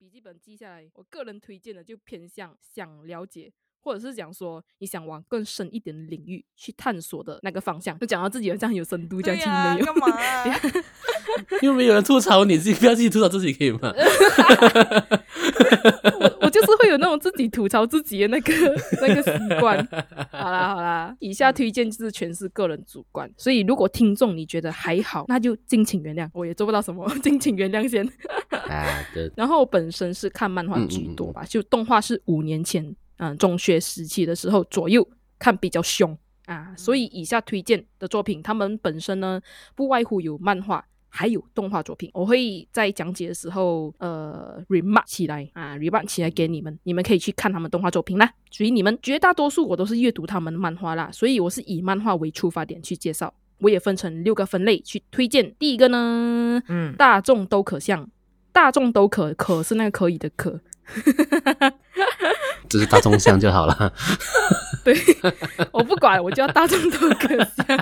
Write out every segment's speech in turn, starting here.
笔记本记下来，我个人推荐的就偏向想了解。或者是讲说你想往更深一点的领域去探索的那个方向，就讲到自己好像很有深度这样，其实没有。干嘛？又没有人吐槽你，自己不要自己吐槽自己可以吗？我我就是会有那种自己吐槽自己的那个那个习惯。好啦好啦，以下推荐就是全是个人主观，所以如果听众你觉得还好，那就敬请原谅，我也做不到什么，敬请原谅先。啊，对。然后本身是看漫画居多吧，就动画是五年前，嗯，中学时期的时候左右看比较凶啊，所以以下推荐的作品，他们本身呢不外乎有漫画。还有动画作品，我会在讲解的时候，呃，remark 起来啊，remark 起来给你们，你们可以去看他们动画作品啦。所以你们绝大多数我都是阅读他们的漫画啦，所以我是以漫画为出发点去介绍。我也分成六个分类去推荐。第一个呢，嗯，大众都可像，大众都可可是那个可以的可，只是大众香就好了。对，我不管，我叫大众都可像。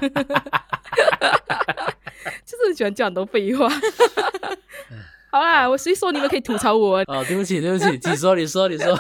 就是喜欢讲很多废话。好啦，我谁说你们可以吐槽我？哦，对不起，对不起，你说，你说，你说。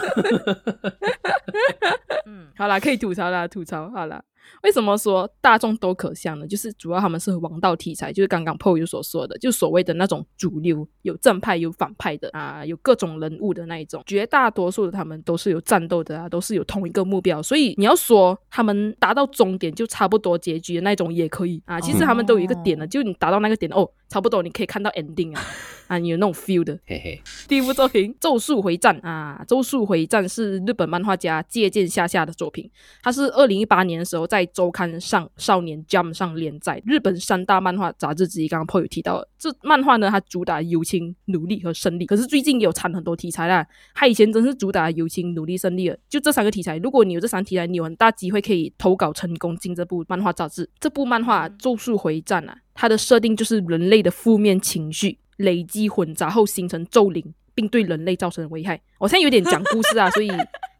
嗯，好啦，可以吐槽啦，吐槽好了。为什么说大众都可像呢？就是主要他们是王道题材，就是刚刚 PO 有所说的，就所谓的那种主流，有正派有反派的啊，有各种人物的那一种。绝大多数的他们都是有战斗的啊，都是有同一个目标。所以你要说他们达到终点就差不多结局的那种也可以啊。其实他们都有一个点的，就你达到那个点哦，差不多你可以看到 ending 啊。啊，有那种 feel 的。嘿嘿。第一部作品《咒术回战》啊，《咒术回战》是日本漫画家借鉴下下的作品。它是二零一八年的时候在周刊上《少年 Jump》上连载，日本三大漫画杂志之一。刚刚朋友提到，这漫画呢，它主打友情、努力和胜利。可是最近也有掺很多题材啦。它以前真是主打友情、努力、胜利的。就这三个题材，如果你有这三题材，你有很大机会可以投稿成功进这部漫画杂志。这部漫画《咒术回战》啊，它的设定就是人类的负面情绪。累积混杂后形成咒灵，并对人类造成危害。我现在有点讲故事啊，所以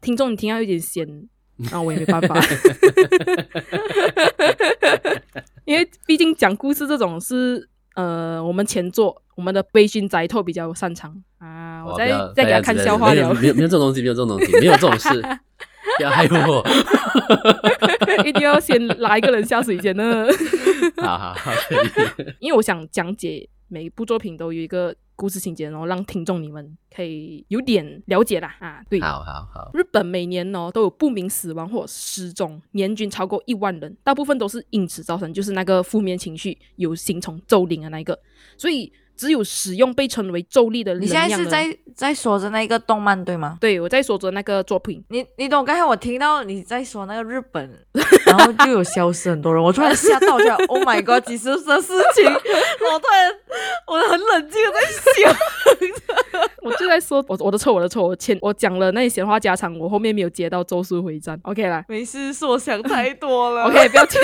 听众你听到有点闲，那我也没办法。因为毕竟讲故事这种是呃，我们前作我们的悲心宅透比较擅长啊。我再再给他看笑话聊，没有没有这种东西，没有这种东西，没有这种事，不要 害我。一定要先拉一个人下水先呢。好好好，因为我想讲解。每一部作品都有一个故事情节，然后让听众你们可以有点了解啦啊！对，好好好。日本每年哦都有不明死亡或失踪，年均超过一万人，大部分都是因此造成，就是那个负面情绪有形成咒灵的那一个，所以。只有使用被称为咒力的力量。你现在是在在说着那个动漫对吗？对，我在说着那个作品。你你懂？刚才我听到你在说那个日本，然后就有消失很多人，我突然吓到，我 Oh my God！几十的事情，我突然我很冷静的在想，我就在说，我我的错，我的错，我前我讲了那些闲话家常，我后面没有接到咒术回战。OK 啦，没事，是我想太多了。OK，不要听，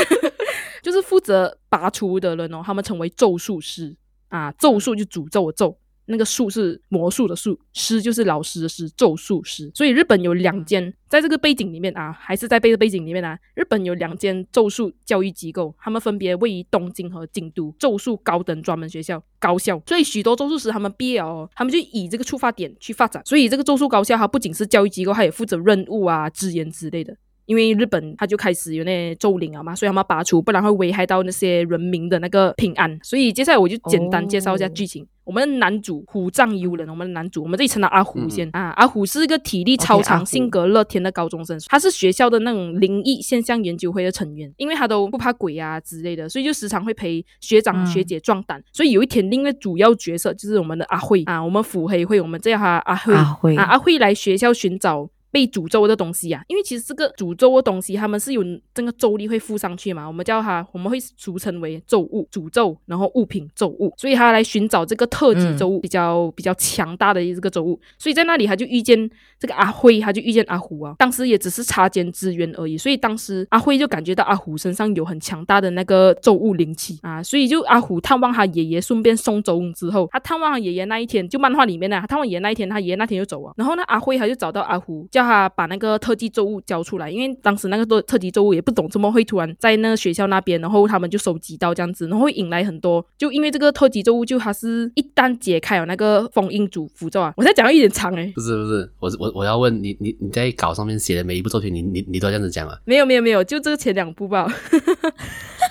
就是负责拔除的人哦，他们成为咒术师。啊，咒术就诅咒的咒，那个术是魔术的术，师就是老师的师，咒术师。所以日本有两间，在这个背景里面啊，还是在背背景里面啊，日本有两间咒术教育机构，他们分别位于东京和京都，咒术高等专门学校高校。所以许多咒术师他们毕业哦，他们就以这个出发点去发展。所以这个咒术高校它不仅是教育机构，它也负责任务啊、支援之类的。因为日本他就开始有那咒灵啊嘛，所以他们要拔除，不然会危害到那些人民的那个平安。所以接下来我就简单介绍一下剧情。我们的男主虎杖悠人，我们的男主，我们这里称他阿虎先啊。阿虎是一个体力超强、性格乐天的高中生，他是学校的那种灵异现象研究会的成员。因为他都不怕鬼啊之类的，所以就时常会陪学长学姐壮胆。所以有一天，另一个主要角色就是我们的阿慧啊，我们腹黑会，我们叫他阿慧啊。阿慧来学校寻找。被诅咒的东西啊，因为其实这个诅咒的东西，他们是有这个咒力会附上去嘛，我们叫它，我们会俗称为咒物、诅咒，然后物品咒物，所以他来寻找这个特级咒物，比较比较强大的这个咒物，所以在那里他就遇见这个阿辉，他就遇见阿虎啊，当时也只是擦肩之缘而已，所以当时阿辉就感觉到阿虎身上有很强大的那个咒物灵气啊，所以就阿虎探望他爷爷，顺便送走之后，他探望他爷爷那一天，就漫画里面呢，他探望爷爷那一天，他爷爷那天就走了，然后呢，阿辉他就找到阿虎，叫。他把那个特技咒物交出来，因为当时那个特特级咒物也不懂怎么会突然在那个学校那边，然后他们就收集到这样子，然后会引来很多，就因为这个特级咒物就它是一旦解开了那个封印主符咒啊，我在讲有点长诶、不是不是，我我我要问你，你你在稿上面写的每一部作品，你你你都这样子讲啊？没有没有没有，就这个前两部吧。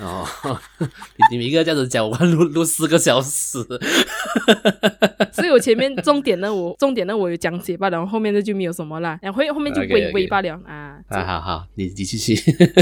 哦，你们一个这样子讲，我要录录四个小时。所以我前面重点呢，我重点呢我有讲解罢了，然后后面的就没有什么啦，然后后面就微微罢了啊。啊，好好，你你继续。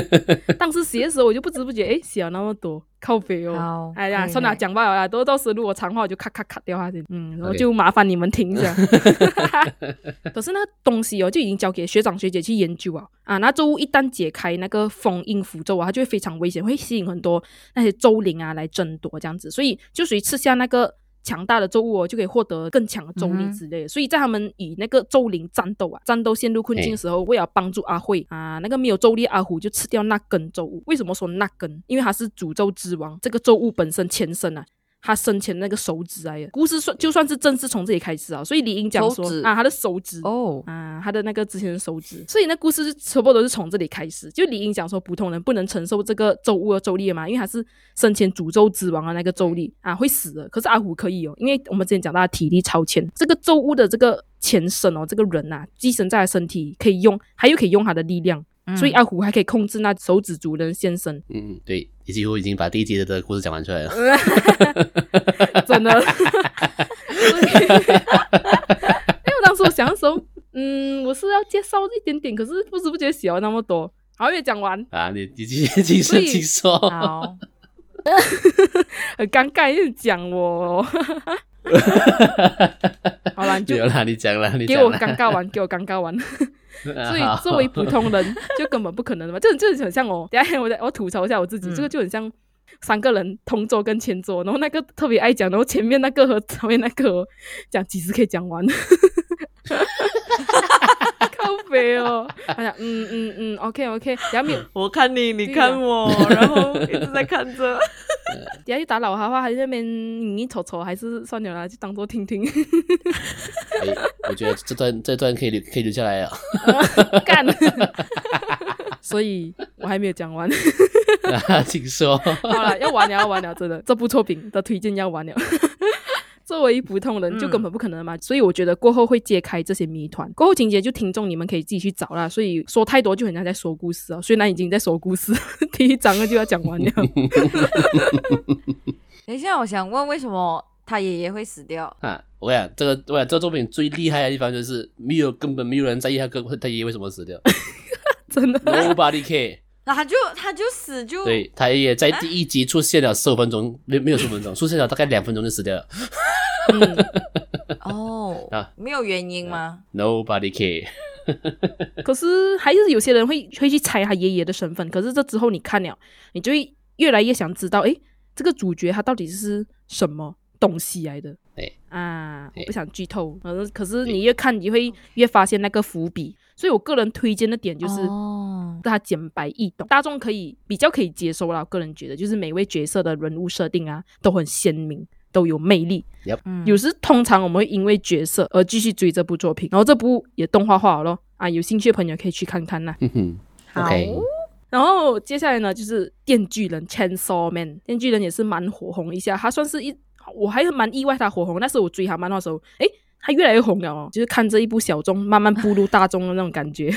当时写的时候，我就不知不觉，哎，写了那么多，靠背哦。好，哎呀，算了，讲罢了啦。都到时如果长话，我就咔咔咔掉下去。嗯，然后就麻烦你们听一下。可是那个东西哦，就已经交给学长学姐去研究啊。啊，那咒物一旦解开那个封印符咒啊，它就会非常危险，会吸引很多那些咒灵啊来争夺这样子。所以就属于吃下那个。强大的咒物哦，就可以获得更强的咒力之类的。所以在他们与那个咒灵战斗啊，战斗陷入困境的时候，为了帮助阿慧啊，那个没有咒力阿虎就吃掉那根咒物。为什么说那根？因为它是诅咒之王，这个咒物本身前身啊。他生前那个手指来的。故事算就算是正式从这里开始啊，所以李英讲说啊，他的手指。哦，啊，他的那个之前的手指，所以那故事是全部都是从这里开始。就李英讲说，普通人不能承受这个咒物的咒力的嘛，因为他是生前诅咒之王的那个咒力啊，会死的。可是阿虎可以哦，因为我们之前讲到他体力超前，这个咒物的这个前身哦，这个人呐、寄生在他身体可以用，还又可以用他的力量，所以阿虎还可以控制那手指族人先生。嗯，对，你几乎已经把第一集的故事讲完出来了。真的。因为我当时我想的时候，嗯，我是要介绍一点点，可是不知不觉写了那么多。好，没有讲完，啊，你你继续继所以续请说。好，很尴尬，一直讲我。好了，你就没有啦，你讲了，你给我。尴尬完，给我尴尬完。所以作为普通人，就根本不可能的嘛。这种就很像哦，等一下我再我吐槽一下我自己，嗯这个就很像三个人同桌跟前桌，然后那个特别爱讲，然后前面那个和后面那个哦讲几时可以讲完。靠背哦，他讲嗯嗯嗯，OK OK，等下没有，我看你，你看我，然后一直在看着。等下去打扰他的话，还在那边隐隐瞅瞅，还是算了啦，就当做听听。哎我觉得这段这段可以留可以留下来啊。干，所以我还没有讲完。啊请说。好了，要完了，要完了，真的，这部作品的推荐要完了。作为普通人，就根本不可能嘛，所以我觉得过后会揭开这些谜团。过后情节就听众你们可以自己去找啦，所以说太多就很像在说故事啊。虽然已经在说故事，第一章就要讲完了。等一下，我想问，为什么他爷爷会死掉？啊，我跟你讲，这个我跟你讲这个作品最厉害的地方就是没有根本没有人在意他哥他爷爷为什么死掉 真的，，Nobody care。那他就他就死就对他爷爷在第一集出现了十五分钟，没没有十五分钟，出现了大概两分钟就死掉了。嗯，哦啊没有原因吗？Nobody care。可是还是有些人会会去猜他爷爷的身份。可是这之后你看了，你就会越来越想知道，诶，这个主角他到底是什么东西来的？对啊，我不想剧透。可是可是你越看，你会越发现那个伏笔。所以我个人推荐的点就是。哦，它简白易懂，大众可以比较可以接受啦。我个人觉得，就是每位角色的人物设定啊都很鲜明，都有魅力。嗯有时通常我们会因为角色而继续追这部作品，然后这部也动画化了咯啊，有兴趣的朋友可以去看看啦。哼 哼好然后接下来呢，就是《电锯人》（Chainsaw Man）。《电锯人》也是蛮火红一下，他算是一，我还蛮意外他火红。那时候我追他漫画的时候，诶，他越来越红了哦，就是看这一部小众慢慢步入大众的那种感觉。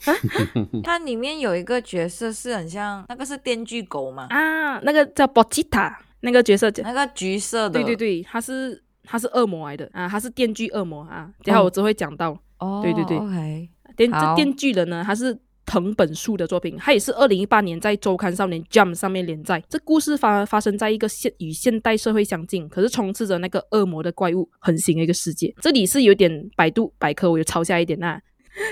它里面有一个角色是很像那个是电锯狗嘛，啊，那个叫 Bochita 那个角色叫，那个橘色的，对对对，他是他是恶魔来的啊，他是电锯恶魔啊。等一下哦我只会讲到。哦，对对对，OK，电这电锯人呢，他是藤本树的作品，他也是二零一八年在周刊少年 Jump 上面连载。这故事发发生在一个现与现代社会相近，可是充斥着那个恶魔的怪物横行的一个世界。这里是有点百度百科，我有抄下一点呐、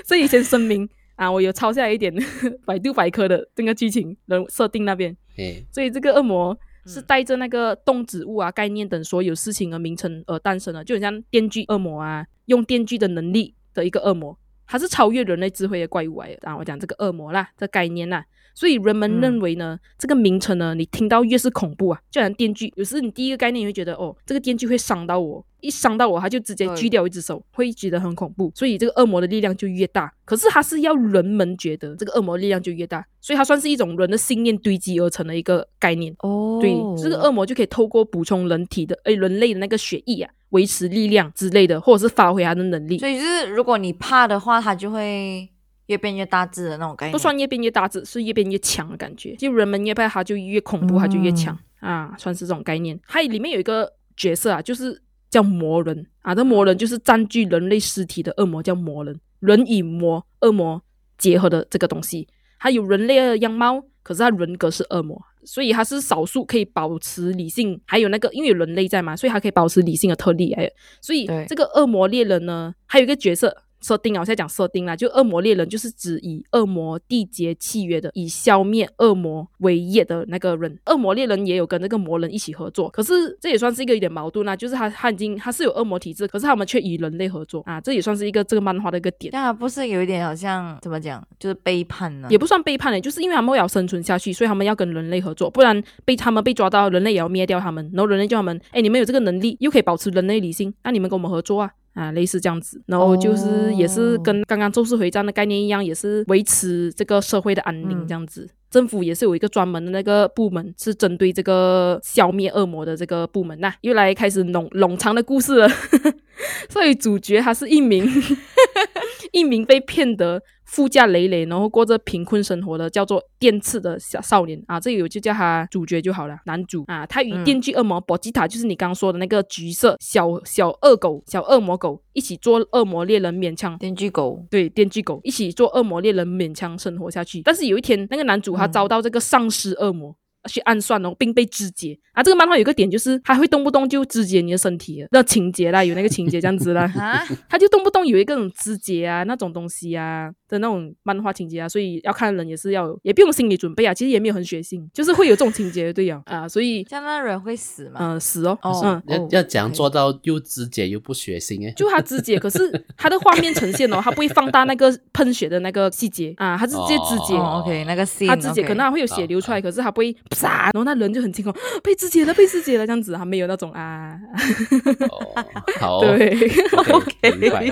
这里先声明啊，我有抄下一点 百度百科的这个剧情人物设定那边。哎，所以这个恶魔是带着那个动植物啊、概念等所有事情的名称而诞生的，就很像电锯恶魔啊，用电锯的能力的一个恶魔它是超越人类智慧的怪物来的。啊，我讲这个恶魔啦，这概念啦。所以人们认为呢，这个名称呢，你听到越是恐怖啊，就像电锯。有时你第一个概念你会觉得，哦，这个电锯会伤到我，一伤到我，他就直接对锯掉一只手，会觉得很恐怖。所以这个恶魔的力量就越大。可是它是要人们觉得这个恶魔力量就越大，所以它算是一种人的信念堆积而成的一个概念。哦，对，这个恶魔就可以透过补充人体的，诶，人类的那个血液啊，维持力量之类的，或者是发挥他的能力。所以就是如果你怕的话，他就会越变越大只的那种概念。不算越变越大只，是越变越强的感觉。就人们越怕它，就越恐怖，它就越强、啊，算是这种概念。它里面有一个角色啊，就是叫魔人啊，这魔人就是占据人类尸体的恶魔，叫魔人。人与魔、恶魔结合的这个东西，还有人类的样貌，可是他人格是恶魔，所以他是少数可以保持理性，还有那个因为有人类在嘛，所以他可以保持理性的特例。哎，所以这个恶魔猎人呢，还有一个角色设定啊，我现在讲设定啦，就恶魔猎人就是指以恶魔缔结契约的，以消灭恶魔为业的那个人。恶魔猎人也有跟那个魔人一起合作，可是这也算是一个有点矛盾啦，就是他他已经他是有恶魔体质，可是他们却与人类合作啊，这也算是一个这个漫画的一个点这。样不是有一点好像怎么讲，就是背叛呢？也不算背叛嘞，就是因为他们要生存下去，所以他们要跟人类合作，不然被他们被抓到，人类也要灭掉他们。然后人类叫他们，哎，你们有这个能力，又可以保持人类理性，那你们跟我们合作啊。啊，类似这样子，然后就是也是跟刚刚咒术回战的概念一样，也是维持这个社会的安宁嗯这样子。政府也是有一个专门的那个部门，是针对这个消灭恶魔的这个部门呐、又来开始冗冗长的故事了。所以主角他是一名一名被骗得负债累累，然后过着贫困生活的叫做电刺的小少年啊，这里我就叫他主角就好了，男主啊，他与嗯电锯恶魔博吉塔，就是你刚刚说的那个橘色小小恶狗、小恶魔狗一起做恶魔猎人，勉强电锯狗对，电锯狗一起做恶魔猎人，勉强生活下去。但是有一天，那个男主他嗯遭到这个丧尸恶魔。去暗算哦，并被肢解。啊！这个漫画有一个点就是，他会动不动就肢解你的身体，那情节啦，有那个情节这样子啦，啊，他就动不动有一个肢解啊那种东西啊的那种漫画情节啊，所以要看人也是要有，也不用心理准备啊，其实也没有很血腥，就是会有这种情节，对呀啊，所以这样那人会死吗？嗯、死哦，哦嗯，哦要要怎样做到又肢解又不血腥诶？就他肢解，可是他的画面呈现哦，他不会放大那个喷血的那个细节啊，他是直接肢解。哦，OK，那个 scene，他肢解可能还会有血流出来，可是他不会啪，然后那人就很惊恐，被肢解了，被肢解了这样子，他没有那种啊，哦，好哦 对，OK，明白。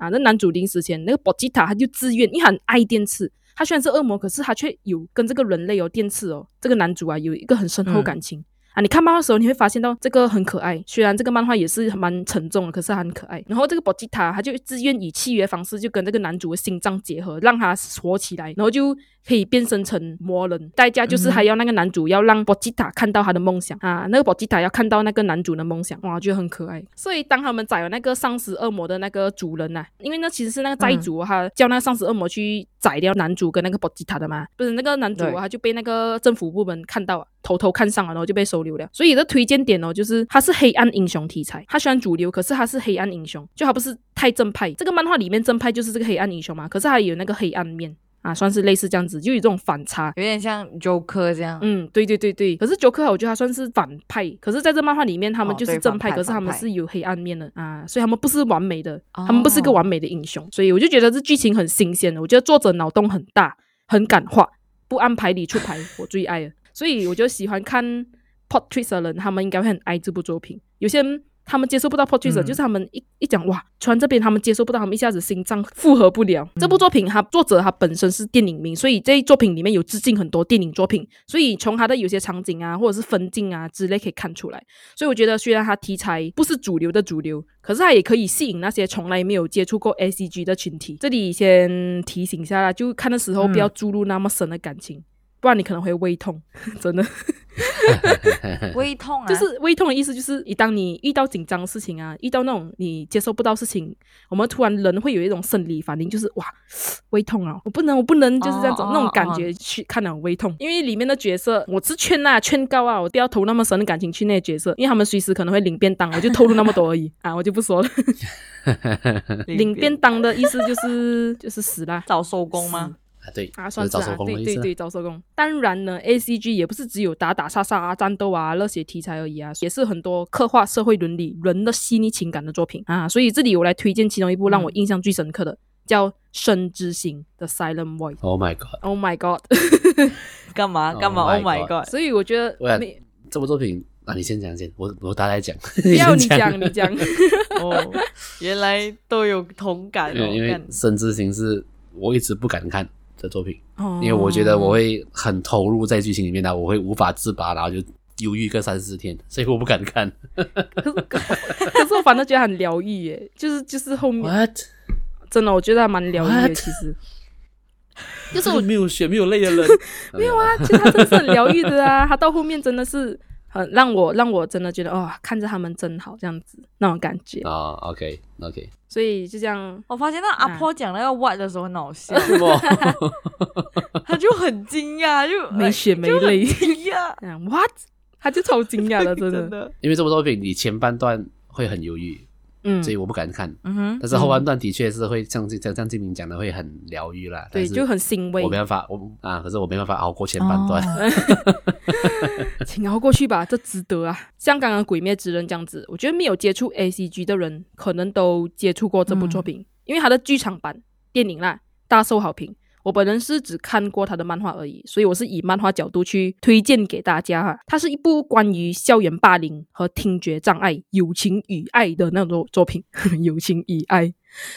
啊，那男主临死前，那个博吉塔他就自愿，因为他很爱电刺，他虽然是恶魔，可是他却有跟这个人类哦电刺哦，这个男主啊有一个很深厚嗯感情。啊，你看漫画的时候，你会发现到这个很可爱。虽然这个漫画也是蛮沉重的，可是它很可爱。然后这个博吉塔他就自愿以契约方式，就跟这个男主的心脏结合，让他活起来，然后就可以变身成魔人。代价就是还要那个男主要让博吉塔看到他的梦想啊，那个博吉塔要看到那个男主的梦想，哇，就很可爱。所以当他们宰了那个丧尸恶魔的那个主人呐、因为那其实是那个债主、他叫那个丧尸恶魔去宰掉男主跟那个博吉塔的嘛，不是那个男主啊，他就被那个政府部门看到啊，偷偷看上了，然后就被收留了。所以的推荐点哦，就是他是黑暗英雄题材，他虽然主流，可是他是黑暗英雄，就他不是太正派。这个漫画里面正派就是这个黑暗英雄嘛，可是他有那个黑暗面啊，算是类似这样子，就有这种反差。有点像 Joker 这样。嗯，对对对对，可是 Joker 我觉得他算是反派，可是在这漫画里面，他们哦就是正派，可是他们是有黑暗面的啊，所以他们不是完美的，哦他们不是个完美的英雄，所以我就觉得这剧情很新鲜的，我觉得作者脑洞很大，很敢画，不按牌理出牌，我最爱了，所以我就喜欢看 portrait 的人，他们应该会很爱这部作品，有些人。他们接受不到 twist，、嗯就是他们一一讲哇，穿这边他们接受不到，他们一下子心脏负荷不了。这部嗯作品，它作者他本身是电影迷，所以这一作品里面有致敬很多电影作品，所以从他的有些场景啊，或者是分镜啊之类可以看出来。所以我觉得，虽然它题材不是主流的主流，可是它也可以吸引那些从来没有接触过 A C G 的群体。这里先提醒一下啦，就看的时候不要注入那么深的感情。不然你可能会胃痛，真的。胃痛啊，就是胃痛的意思，就是一当你遇到紧张的事情啊，遇到那种你接受不到事情，我们突然人会有一种生理反应，就是哇胃痛啊，我不能，我不能，就是这样子、哦那种感哦觉去看那种胃痛。因为里面的角色，我是劝啊劝告啊，我不要投那么深的感情去那些角色，因为他们随时可能会领便当，我就透露那么多而已 啊，我就不说了。领便当的意思就是就是死啦。早收工吗？啊，对，啊，算是啊。对对对，招收工。当然呢，A C G 也不是只有打打杀杀啊、战斗啊、那些题材而已啊，也是很多刻画社会伦理、人的细腻情感的作品啊。所以这里我来推荐其中一部让我印象最深刻的，叫《生之行》的 Silent Voice。Oh my god！Oh my god！干嘛干嘛 Oh？Oh my god！所以我觉得喂没这部作品啊，你先讲先，我我大概讲。不要你先讲，你讲。哦，原来都有同感哦。因为因为干《生之行》是我一直不敢看的作品，哦因为我觉得我会很投入在剧情里面的，我会无法自拔，然后就犹豫个三四天，所以我不敢看。可 是我反正觉得很疗愈耶，就是就是后面 What？真的我觉得还蛮疗愈的？其实。就是我没有血没有泪的人，没有啊，其实他真的是很疗愈的啊，他到后面真的是很让我让我真的觉得哇、看着他们真好这样子那种感觉，啊，OK OK，所以就这样。我发现那阿婆讲那个 what 的时候很好笑？他 就很惊讶，就没血没泪就很惊讶，what？他就超惊讶的，真的。真的。因为这部作品你前半段会很犹豫，嗯所，以我不敢看。嗯哼，但是后半段的确是会像这像像静明讲的会很疗愈啦，对，就很欣慰我。没办法，我啊，可是我没办法熬过前半段。请熬过去吧，这值得啊！像刚刚《鬼灭之刃》这样子，我觉得没有接触 A C G 的人，可能都接触过这部作品，因为它的剧场版电影啦大受好评。我本人是只看过他的漫画而已，所以我是以漫画角度去推荐给大家哈。它是一部关于校园霸凌和听觉障碍、友情与爱的那种作品，友情与爱。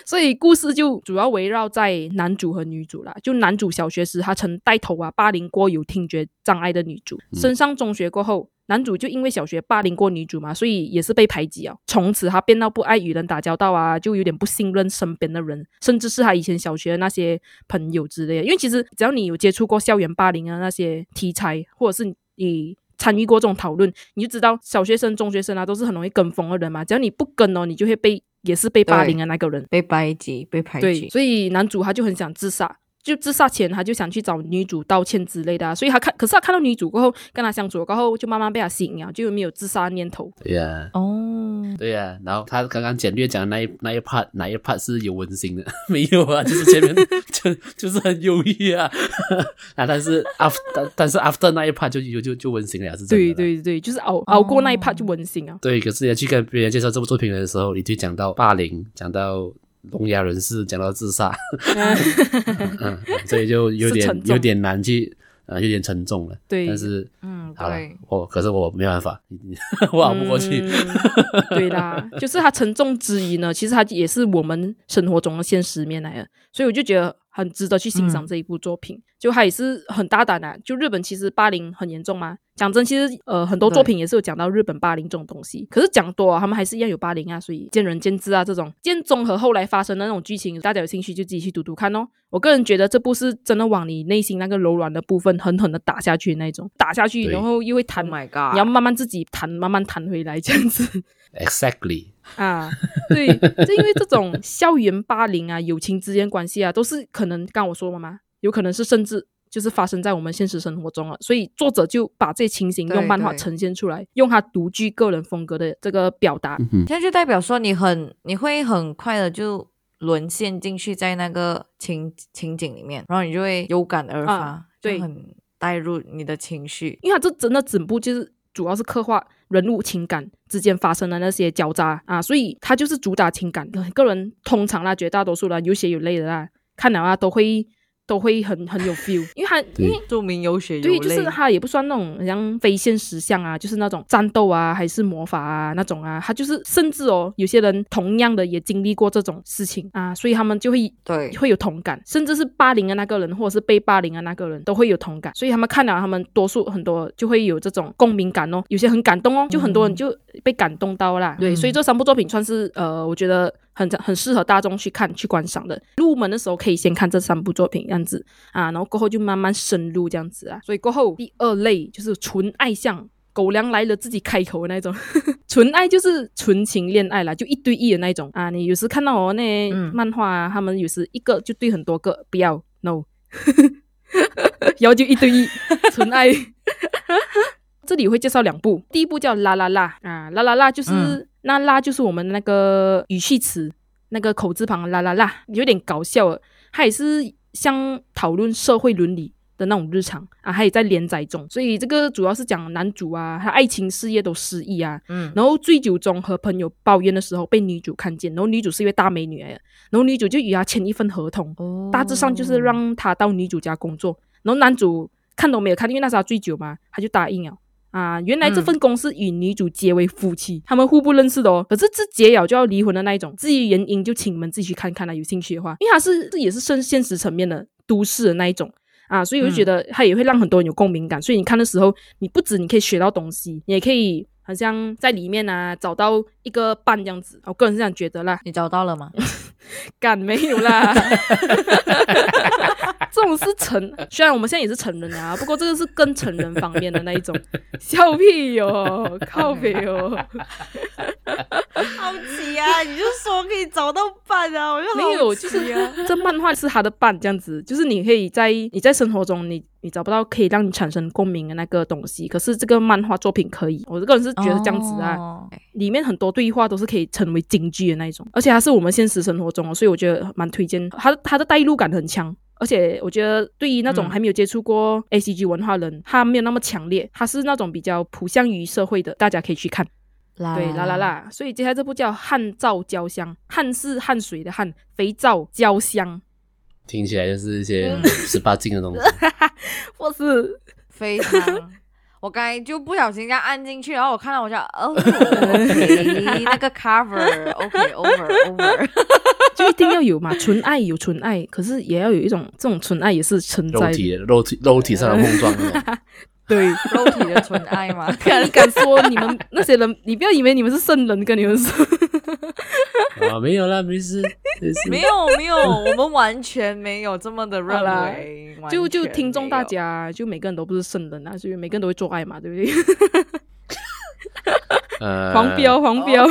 所以故事就主要围绕在男主和女主啦。就男主小学时，他曾带头啊霸凌过有听觉障碍的女主。升上中学过后，男主就因为小学霸凌过女主嘛，所以也是被排挤啊。从此他变到不爱与人打交道啊，就有点不信任身边的人，甚至是他以前小学的那些朋友之类的。因为其实只要你有接触过校园霸凌啊那些题材，或者是你。参与过这种讨论，你就知道小学生、中学生啊，都是很容易跟风的人嘛。只要你不跟哦，你就会被也是被霸凌的那个人。被排挤，被排对，挤。所以男主他就很想自杀，就自杀前他就想去找女主道歉之类的、啊，所以他看，可是他看到女主过后，跟他相处过后，就慢慢被他吸引啊，就没有自杀念头。对呀、哦，对呀、然后他刚刚简略讲的那一那一 part 哪一 part 是有温馨的？没有啊，就是前面 就就是很忧郁啊 啊，但是 after 但但是 after 那一 part 就就就就温馨了呀，是真的对。对对，就是熬熬过那一 part 就温馨啊。对，可是你去跟别人介绍这部作品的时候，你就讲到霸凌，讲到聋哑人士，讲到自杀，嗯，所以就有点有点难去，呃，有点沉重了。对但是嗯，好了，，我可是我没办法，我熬不过去。嗯对啦，就是它沉重之余呢，其实它也是我们生活中的现实面来的，所以我就觉得很值得去欣赏嗯这一部作品。就它也是很大胆的、啊就日本其实霸凌很严重嘛。讲真，其实呃很多作品也是有讲到日本霸凌这种东西，可是讲多啊，他们还是一样有霸凌啊，所以见仁见智啊。这种见综合后来发生的那种剧情，大家有兴趣就自己去读读看哦。我个人觉得这部是真的往你内心那个柔软的部分狠狠的打下去那种，打下去，然后又会弹 Oh my god！你要慢慢自己弹，慢慢弹回来这样子 Exactly，啊。对，就因为这种校园霸凌啊、友情之间关系啊，都是可能刚刚我说了嘛，有可能是甚至就是发生在我们现实生活中了。所以作者就把这些情形用漫画呈现出来，用他独具个人风格的这个表达。嗯哼，这样就代表说你很你会很快的就沦陷进去在那个情情景里面，然后你就会有感而发，啊对就很带入你的情绪。因为他这真的整部就是主要是刻画人物情感之间发生的那些交杂啊，所以它就是主打情感。个人通常啦，绝大多数啦，有血有泪的啦，看了啊都会都会很很有 feel，因为他因为著名有血有对，就是他也不算那种像非现实像啊，就是那种战斗啊，还是魔法啊那种啊，他就是甚至哦，有些人同样的也经历过这种事情啊，所以他们就会对。会有同感，甚至是霸凌的那个人或者是被霸凌的那个人都会有同感，所以他们看了他们多数很多就会有这种共鸣感哦，有些很感动哦，就很多人就被感动到啦。对，所以这三部作品算是呃，我觉得很很适合大众去看去观赏的。入门的时候可以先看这三部作品这样子啊，然后过后就慢慢深入这样子啊。所以过后第二类就是纯爱向。狗粮来了自己开口的那种，纯爱就是纯情恋爱啦，就一对一的那种啊。你有时看到我那嗯漫画啊，他们有时一个就对很多个，不要 no，然后就一对一纯爱。这里会介绍两部，第一部叫啦啦啦啊，啦啦啦就是、嗯那啦就是我们那个语气词，那个口字旁啦啦啦，有点搞笑了。它也是像讨论社会伦理的那种日常啊，还有在连载中，所以这个主要是讲男主啊，他爱情事业都失意啊，嗯，然后醉酒中和朋友抱怨的时候被女主看见，然后女主是一位大美女来的，然后女主就与他签一份合同，哦大致上就是让他到女主家工作，然后男主看都没有看，因为那时候他醉酒嘛，他就答应了。啊，原来这份工是与女主结为夫妻，他们互不认识的哦。可是这结了就要离婚的那一种，至于原因就请你们自己去看看啦，有兴趣的话，因为它是这也是现现实层面的都市的那一种啊，所以我就觉得它也会让很多人有共鸣感。所以你看的时候，你不止你可以学到东西，你也可以好像在里面啊找到一个伴这样子。我个人是这样觉得啦。你找到了吗？敢没有啦，这种是成，虽然我们现在也是成人啊，不过这个是更成人方面的那一种，笑屁哟、靠北哟、好奇啊！你就说可以找到伴啊，我就没有，就是这漫画是他的伴这样子，就是你可以在你在生活中你你找不到可以让你产生共鸣的那个东西，可是这个漫画作品可以，我个人是觉得这样子啊。哦里面很多对话都是可以成为京剧的那一种，而且它是我们现实生活中哦，所以我觉得蛮推荐。它它的代入感很强，而且我觉得对于那种嗯还没有接触过 A C G 文化的人，他没有那么强烈，他是那种比较普向于社会的，大家可以去看。啦对，啦啦，啦，所以接下来这部叫《汗皂焦香》，汗是汗水的汗，肥皂焦香，听起来就是一些嗯十八禁的东西。或是非常。我刚才就不小心这样按进去，然后我看到我就哦，OK，那个 cover，OK，over over，就一定要有嘛，纯爱有纯爱，可是也要有一种这种纯爱也是存在的。肉体的肉体肉体上的碰撞对，肉体的纯爱嘛？敢敢说你们那些人，你不要以为你们是圣人，跟你们说。啊，没有啦，没事，没事。没有没有，我们完全没有这么的认好啦为。就就全听众大，家，就每个人都不是圣人啊，所以每个人都会做爱嘛，对不对？呃，黄标，黄标。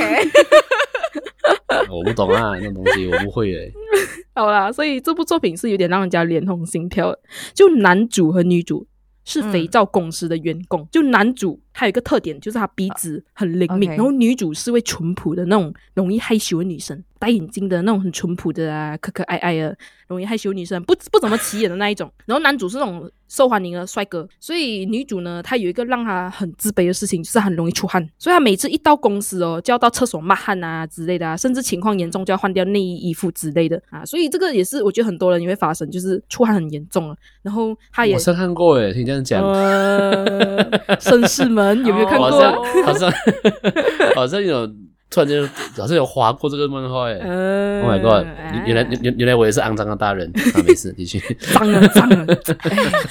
我不懂啊，那种东西我不会诶。好啦，所以这部作品是有点让人家脸红心跳的。就男主和女主是肥皂公司的员工，就男主他有一个特点，就是他鼻子很灵敏然后女主是位淳朴的那种容易害羞的女生，戴眼镜的那种很淳朴的啊，可可爱爱的，容易害羞女生，不不怎么起眼的那一种。然后男主是那种受欢迎的帅哥，所以女主呢，她有一个让她很自卑的事情，就是很容易出汗，所以她每次一到公司哦，就要到厕所抹汗啊之类的啊，甚至情况严重就要换掉内衣、衣服之类的啊。所以这个也是我觉得很多人也会发生，就是出汗很严重了。然后她也我是看过诶，听这样讲，呃，绅士们有没有看过？好好像 好像有突然间好像有划过这个漫画诶。呃 Oh my god！哎原来原原来我也是肮脏的大人 啊，没事，继续。脏了脏了。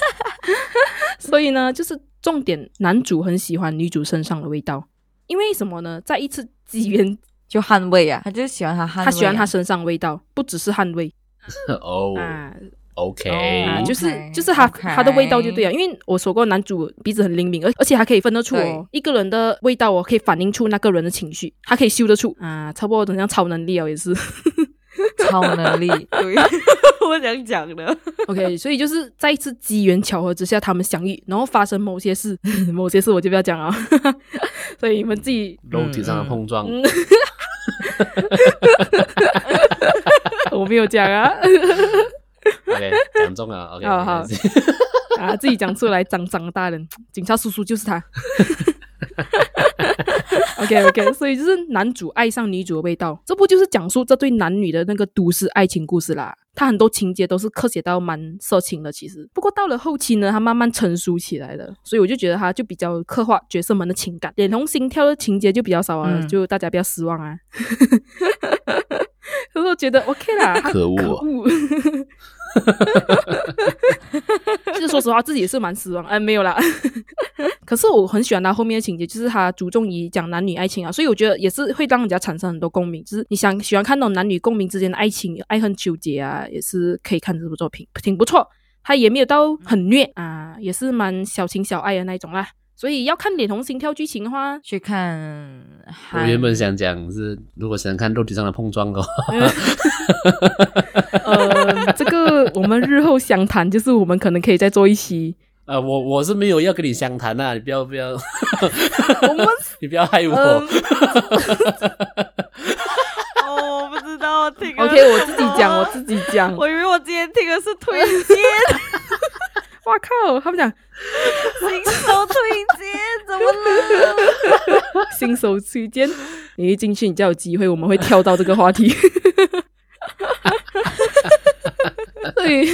所以呢，就是重点，男主很喜欢女主身上的味道，因为什么呢？在一次机缘，就捍卫啊，他就喜欢他他喜欢他身上的味道，不只是汗味 哦啊，OK，就是就是他 OK 他的味道就对了，因为我说过男主鼻子很灵敏，而而且还可以分得出哦，一个人的味道哦，可以反映出那个人的情绪，他可以嗅得出。啊，差不多等像超能力哦，也是。超能力，对，我想讲的。OK，所以就是在一次机缘巧合之下，他们相遇，然后发生某些事，某些事我就不要讲了，所以你们自己，肉体上的碰撞，嗯，我没有讲啊，OK，讲中了，OK，好好 啊，自己讲出来，脏脏的大人，警察叔叔就是他。OK OK，所以就是男主爱上女主的味道，这部就是讲述这对男女的那个都市爱情故事啦。他很多情节都是刻写到蛮色情的，其实。不过到了后期呢，他慢慢成熟起来了，所以我就觉得他就比较刻画角色们的情感，脸红心跳的情节就比较少啊，嗯就大家不要失望啊。可是我觉得 OK 啦，可恶可哦恶。其实说实话，自己也是蛮失望。哎、没有啦。可是我很喜欢他后面的情节，就是他注重于讲男女爱情啊，所以我觉得也是会让人家产生很多共鸣。就是你想喜欢看那种男女共鸣之间的爱情、爱恨纠结啊，也是可以看这部作品，挺不错。他也没有到很虐啊，也是蛮小情小爱的那一种啦。所以要看脸红心跳剧情的话，去看我，原本想讲是，如果想看肉体上的碰撞的话，呃，这个我们日后详谈，就是我们可能可以再做一期。呃，我我是没有要跟你相谈啊，你不要不要，我们 你不要害我。我不知道让我听 OK，我自己讲，我自己讲。我以为我今天听的是推荐，哇靠！他们讲新手推荐，怎么了？新手推荐，你一进去你就有机会，我们会跳到这个话题。所以，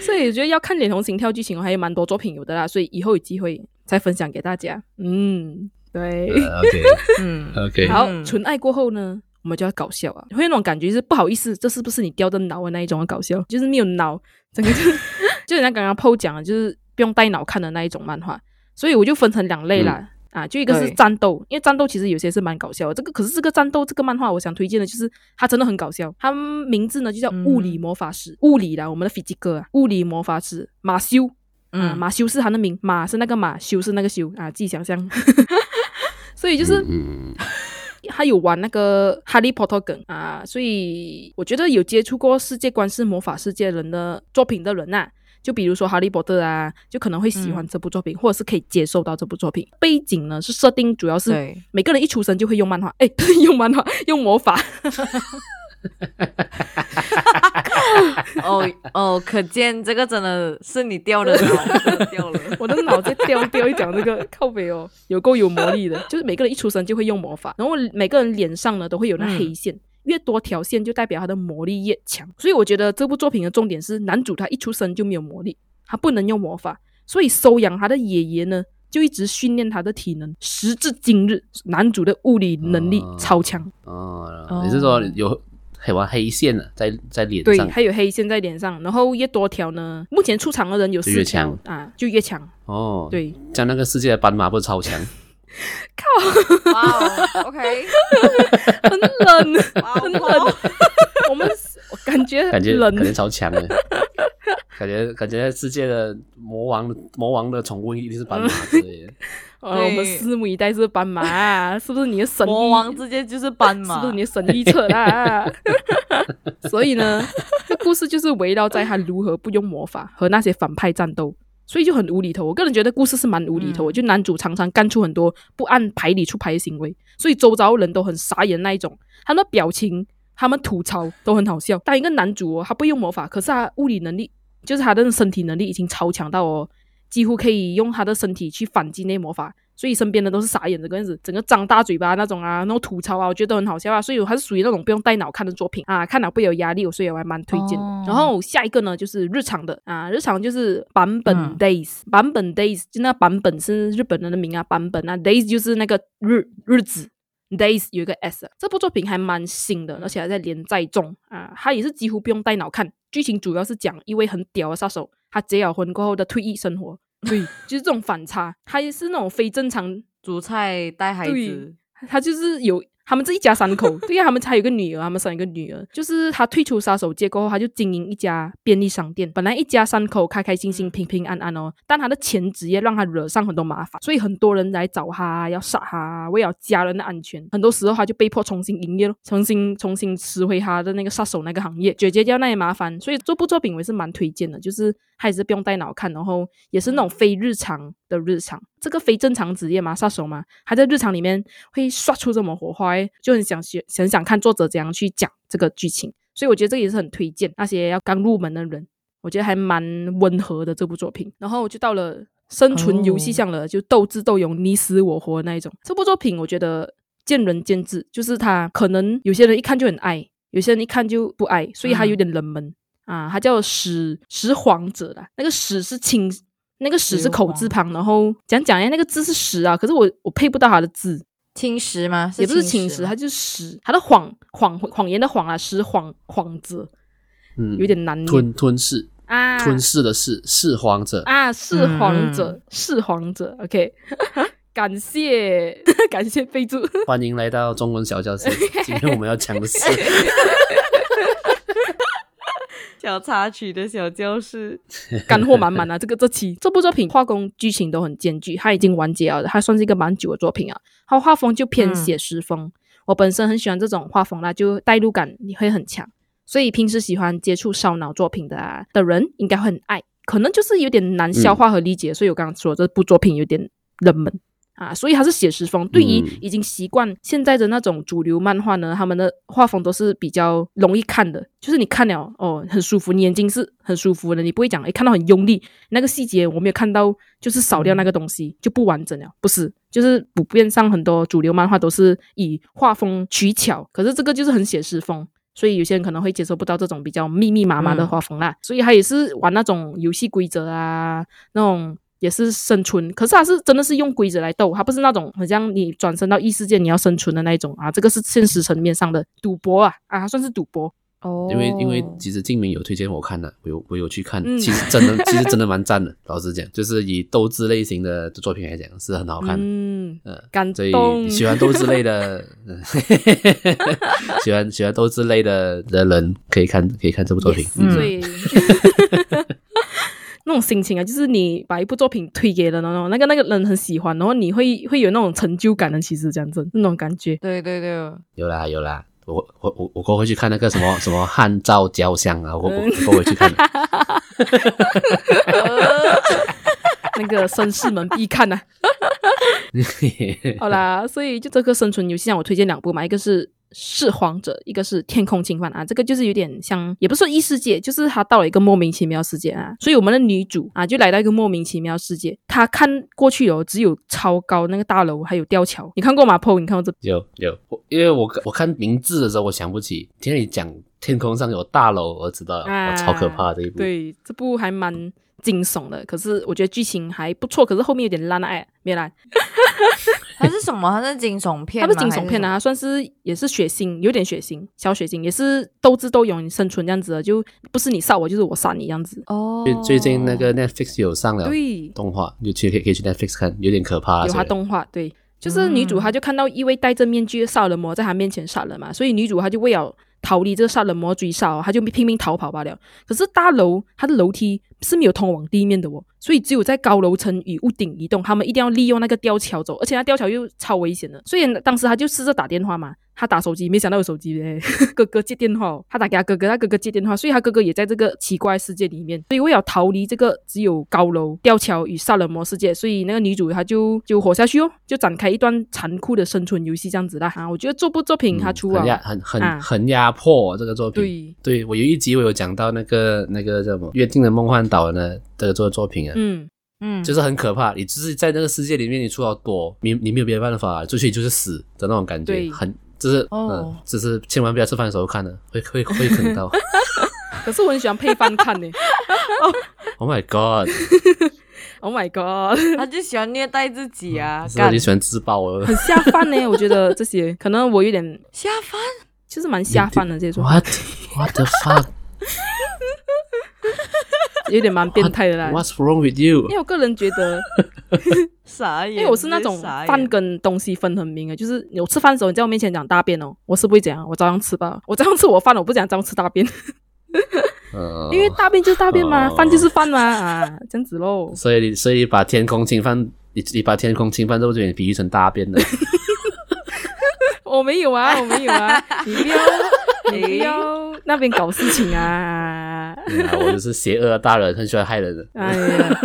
所以我觉得要看脸红心跳剧情，我还有蛮多作品有的啦，所以以后有机会再分享给大家。嗯，对。呃 OK 嗯，OK，好，嗯纯爱过后呢，我们就要搞笑啊，会有那种感觉，是不好意思，这是不是你掉的脑的那一种的搞笑？就是没有脑，整个就 就人家刚刚 PO 讲的，就是不用带脑看的那一种漫画。所以我就分成两类啦。啊，就一个是对战斗，因为战斗其实有些是蛮搞笑的。这个可是这个战斗这个漫画，我想推荐的就是它真的很搞笑。它名字呢就叫《物理魔法师》，物理啦，我们的飞机哥啊，物理魔法师马修，啊，嗯，马修是他的名，马是那个马，修是那个修啊，自己想象。所以就是嗯，他有玩那个哈利波特梗啊，所以我觉得有接触过世界观是魔法世界人的作品的人呐、就比如说哈利波特啊，就可能会喜欢这部作品，或者是可以接受到这部作品。背景呢是设定主要是，每个人一出生就会用漫画，哎，用漫画，用魔法。哦哦，可见这个真的是你掉的脑，掉了。我的脑在掉掉一讲这个靠北哦，有够有魔力的，就是每个人一出生就会用魔法，然后每个人脸上呢都会有那黑线。越多条线就代表他的魔力越强，所以我觉得这部作品的重点是男主他一出生就没有魔力，他不能用魔法，所以收养他的爷爷呢就一直训练他的体能，时至今日，男主的物理能力哦超强，哦，你是说有黑玩黑线的在在脸对，上？还有黑线在脸上，然后越多条呢，目前出场的人有越四条强。啊，就越强，哦，，对，像那个世界的斑马不是超强？哇哦，OK，很冷，哇很冷。哦，，我们我感觉感觉冷。感觉超强的，感觉感觉世界的魔王魔王的宠物一定是斑马之类的。呃，我们拭目以待，是斑马。啊？是不是你的神？魔王直接就是斑马，是不是你的神预测啦？所以呢，这故事就是围绕在他如何不用魔法和那些反派战斗，所以就很无厘头。我个人觉得故事是蛮无厘头的，嗯就男主常常干出很多不按牌理出牌的行为，所以周遭人都很傻眼那一种。他的表情，他们吐槽都很好笑。当一个男主哦，他不用魔法，可是他物理能力，就是他的身体能力已经超强到哦，几乎可以用他的身体去反击那魔法，所以身边的都是傻眼的个样子，整个张大嘴巴那种啊，那种吐槽啊，我觉得都很好笑啊，所以我还是属于那种不用带脑看的作品啊，看了不会有压力，所以我还蛮推荐的。哦然后下一个呢就是日常的啊，日常就是版本嗯 days，、版本 days 就那版本是日本人的名啊，版本啊 days 就是那个日日子。Days 有一个 S，这部作品还蛮新的，而且还在连载中啊。它也是几乎不用带脑看，剧情主要是讲一位很屌的杀手，他结了婚过后的退役生活。对，就是这种反差，他也是那种非正常煮菜带孩子，他就是有他们这一家三口，对呀、他们还有一个女儿，他们生一个女儿。就是他退出杀手界过后，他就经营一家便利商店。本来一家三口开开心心、平平安安哦，但他的前职业让他惹上很多麻烦，所以很多人来找他，要杀他，为了家人的安全。很多时候他就被迫重新营业了，重新重新拾回他的那个杀手那个行业，解决掉那些麻烦。所以这部作品我也是蛮推荐的，就是他也是不用带脑看，然后也是那种非日常的日常。这个非正常职业嘛，杀手嘛，他在日常里面会刷出这么火花，就很想学，很想看作者怎样去讲这个剧情。所以我觉得这个也是很推荐那些要刚入门的人，我觉得还蛮温和的这部作品。然后就到了生存游戏上了，就斗智斗勇、你死我活那一种。这部作品我觉得见仁见智，就是他可能有些人一看就很爱，有些人一看就不爱，所以他有点冷门。啊，他叫始始皇者啦，那个始是清，那个始是口字旁，然后讲讲哎，那个字是始啊，可是我我配不到它的字，青石吗？也不是青石，它就是始，它的谎谎谎言的谎啊，始皇皇者嗯，有点难念。吞吞噬。啊，吞噬的噬噬皇者，啊，噬皇者嗯，是皇者，OK，感谢 感谢备注，欢迎来到中文小教室。今天我们要讲的是 小插曲的小教室，干货满满啊！这个这期这部作品画工、剧情都很艰巨，它已经完结了，它算是一个蛮久的作品啊。它画风就偏嗯写实风，我本身很喜欢这种画风啦，就代入感你会很强，所以平时喜欢接触烧脑作品的啊的人应该会很爱。可能就是有点难消化和理解，所以我刚刚说这部作品有点冷门。啊，所以它是写实风。对于嗯已经习惯现在的那种主流漫画呢，他们的画风都是比较容易看的，就是你看了哦很舒服，你眼睛是很舒服的，你不会讲诶看到很用力，那个细节我没有看到，就是少掉那个东西就不完整了，不是。就是普遍上很多主流漫画都是以画风取巧，可是这个就是很写实风，所以有些人可能会接受不到这种比较密密麻麻的嗯画风啦。所以他也是玩那种游戏规则啊，那种也是生存，可是他是真的是用规则来斗，他不是那种很像你转身到异世界你要生存的那一种啊，这个是现实层面上的赌博啊啊，它算是赌博。哦，因为因为其实静明有推荐我看的，我有我有去看，嗯其实真的其实真的蛮赞的。老实讲，就是以斗智类型的作品来讲是很好看的。嗯，呃，感所以。喜欢斗智类的，嗯喜欢喜欢斗智类的的人可以看可以看这部作品。Yes，嗯所以 那种心情啊，就是你把一部作品推给了，那种那个那个人很喜欢，然后你会会有那种成就感的。其实这样子那种感觉，对对对，有啦有啦，我我我我过会去看那个什么什么汉赵交相啊，我我我过会去看的。那个绅士们必看呐、好啦，所以就这个生存游戏让我推荐两部嘛，一个是《弑皇者》，一个是《天空侵犯》啊。这个就是有点像，也不是异世界，就是他到了一个莫名其妙世界啊。所以我们的女主啊，就来到一个莫名其妙世界，她看过去哦，只有超高那个大楼，还有吊桥。你看过吗？PO，你看过这？有有，我因为我我看名字的时候，我想不起。听你讲天空上有大楼，我知道了，啊，超可怕的一部。对，这部还蛮惊悚的，可是我觉得剧情还不错，可是后面有点烂啊，哎，没烂。它是什么？它是惊悚片？它不是惊悚片啊，它算是也是血腥，有点血腥，小血腥，也是斗智斗勇生存这样子的，就不是你杀我就是我杀你这样子。哦最，最近那个 Netflix 有上了对，动画，就去可以可以去 Netflix 看，有点可怕啊。有它动画，对，就是女主嗯她就看到一位戴着面具的杀人魔在她面前杀人嘛，所以女主她就为了逃离这个杀人魔追杀、哦，她就拼命逃跑罢了。可是大楼它的楼梯是没有通往地面的哦，所以只有在高楼层与屋顶移动，他们一定要利用那个吊桥走，而且那吊桥又超危险的，所以当时他就试着打电话嘛，他打手机，没想到有手机嘞，哥哥接电话、哦，他打给他哥哥，他哥哥接电话，所以他哥哥也在这个奇怪世界里面，所以为了逃离这个只有高楼、吊桥与杀人魔世界，所以那个女主她就就活下去哦，就展开一段残酷的生存游戏这样子啦。啊，我觉得这部作品它出了，很很啊。很压迫这个作品。对，对我有一集我有讲到那个那个叫什么《约定的梦幻岛》呢，这个作作品啊，嗯，嗯，就是很可怕。你就是在那个世界里面，你出了躲，你你没有别的办法，出去就是死的那种感觉对，很就是哦嗯，就是千万不要吃饭的时候看的，会会会啃到。可是我很喜欢配饭看呢 Oh my god！，Oh my god，他就喜欢虐待自己啊，干喜欢自爆哦很下饭呢，我觉得这些可能我有点下饭。就是蛮下饭的这种，？What What the fuck？有点蛮变态的啦。What's wrong with you？因为我个人觉得，傻眼，因为我是那种饭跟东西分很明的，就是我吃饭的时候你在我面前讲大便哦，我是不会这样，我照样吃吧，我照样吃我饭，我不讲照样吃大便，呃因为大便就是大便嘛，哦。饭就是饭嘛 啊，这样子喽。所以你所以你把天空侵犯，你你把天空侵犯这部电影比喻成大便了，我没有啊，我没有啊，你不要，你不要那边搞事情啊！啊我就是邪恶的大人，很喜欢害人的。哎呀，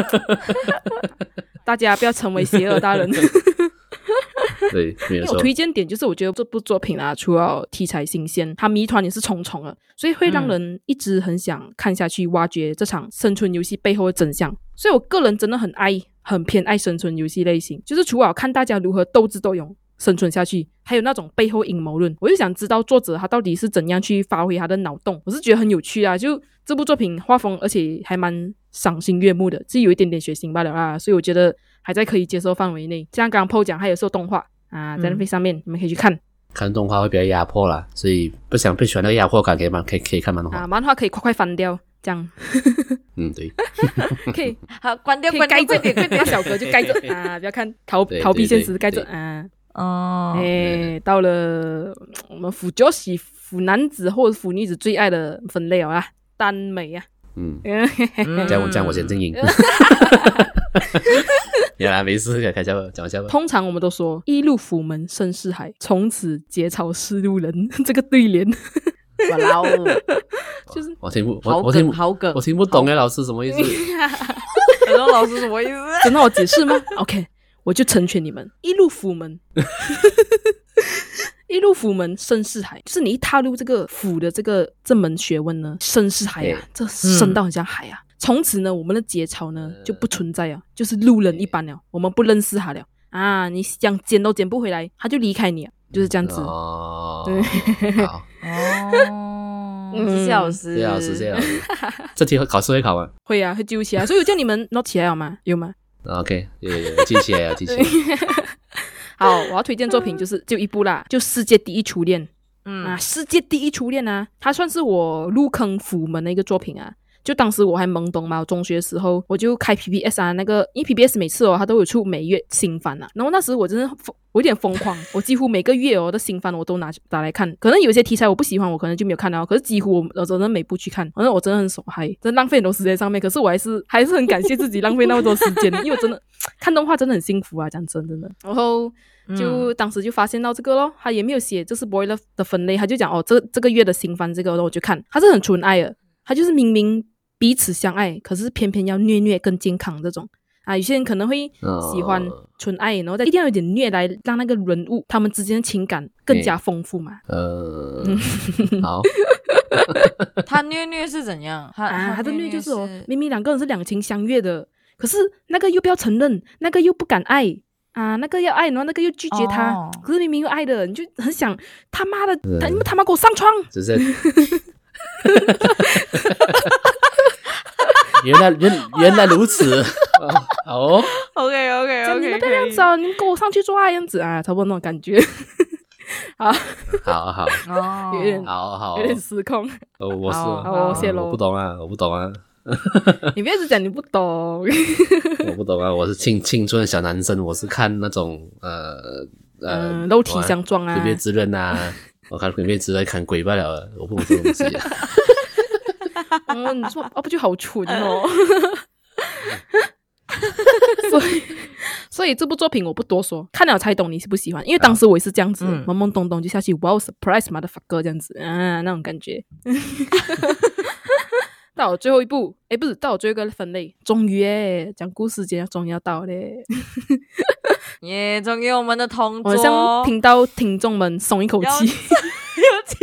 大家不要成为邪恶大人。对，我。推荐点就是，我觉得这部作品啊，除了题材新鲜，它谜团也是重重的，所以会让人一直很想看下去，挖掘这场生存游戏背后的真相。所以我个人真的很爱，很偏爱生存游戏类型，就是除了看大家如何斗智斗勇。生存下去，还有那种背后阴谋论，我就想知道作者他到底是怎样去发挥他的脑洞，我是觉得很有趣啊。就这部作品画风，而且还蛮赏心悦目的，只有一点点血腥罢了啦，所以我觉得还在可以接受范围内。像刚刚 PO 讲，还有受动画啊，在 Netflix 上面、你们可以去看看动画会比较压迫啦，所以不想不喜欢那个压迫感，可以漫可以可以看漫画。啊，漫画可以快快翻掉，这样 嗯，对，可以好，关掉，关掉，盖着快点，快点那。小哥就盖着啊，不要看逃逃避现实，盖着啊。哦，哎，到了我们腐角喜腐男子或者腐女子最爱的分类啊，耽美啊。嗯，嗯这样我这样我先静音。原来没事，开笑吧，讲一下吧。通常我们都说一入府门深似海，从此结草是路人，这个对联哇啦哦，就是我听不，好我我听梗，好梗我。听不懂哎，老师什么意思？然后老师什么意思？等到我解释吗？OK，我就成全你们，一入府门。一入府门深似海，就是你一踏入这个府的这个这门学问呢，深似海啊，这深到很像海啊。从此呢，我们的节操呢就不存在啊，就是路人一般了，我们不认识他了。啊。你想捡都捡不回来，他就离开你，就是这样子。哦，对，好，哦，谢谢老师，谢谢老师，谢谢老师。这题考试会考吗？会啊，会记不起来，所以我叫你们 not 起来好吗？有吗？？OK，有有有，记起来了，记起来。好，我要推荐作品就是就一部啦，就《世界第一初恋》嗯啊，《世界第一初恋》啊，它算是我入坑腐门的一个作品啊。就当时我还懵懂嘛，我中学的时候我就开 PPS 啊，那个因为 PPS 每次哦它都有出每月新番啊，然后那时我真的疯，我有点疯狂，我几乎每个月哦的新番我都拿拿来看。可能有些题材我不喜欢，我可能就没有看到，可是几乎我我真的每部去看，反正我真的很手嗨，真的浪费很多时间上面。可是我还是还是很感谢自己浪费那么多时间，因为我真的看动画真的很幸福啊，讲真真的。然后就当时就发现到这个咯，他也没有写这是 boy love 的分类，他就讲哦，这这个月的新番这个，然后我就看，他是很纯爱的，他就是明明彼此相爱，可是偏偏要虐虐更健康这种啊，有些人可能会喜欢哦纯爱，然后再一定要有点虐来让那个人物他们之间的情感更加丰富嘛。呃，好，他虐虐是怎样？他啊，他的虐虐就是哦，明明两个人是两情相悦的，可是那个又不要承认，那个又不敢爱啊，那个要爱，然后那个又拒绝他，哦可是明明又爱的，你就很想他妈的，他你们他妈给我上床！只是。原来原原来如此，哦，OK OK 讲你 OK，们不要这样子哦，你们跟我上去做爱这样子啊，差不多那种感觉，好。好哦，有点好好。有，点失控。哦，我是。好好谢喽我不懂啊，我不懂啊，你别一直讲你不懂，我不懂啊，我是青青春的小男生，我是看那种呃呃嗯，肉体相撞啊。特别滋润啊，我看鬼灭之刃看鬼罢了了，我不懂这种东西啊。哦，你说哦，不就好蠢哦？所以，所以这部作品我不多说，看了才懂你喜不喜欢。因为当时我也是这样子，嗯懵懵懂懂就下去，哇，surprise motherfucker 这样子，啊，那种感觉。到我最后一步，诶，不是，到我最后一个分类，终于诶，讲故事节终于要到嘞，耶，终于我们的同桌我像听到听众们松一口要气。要结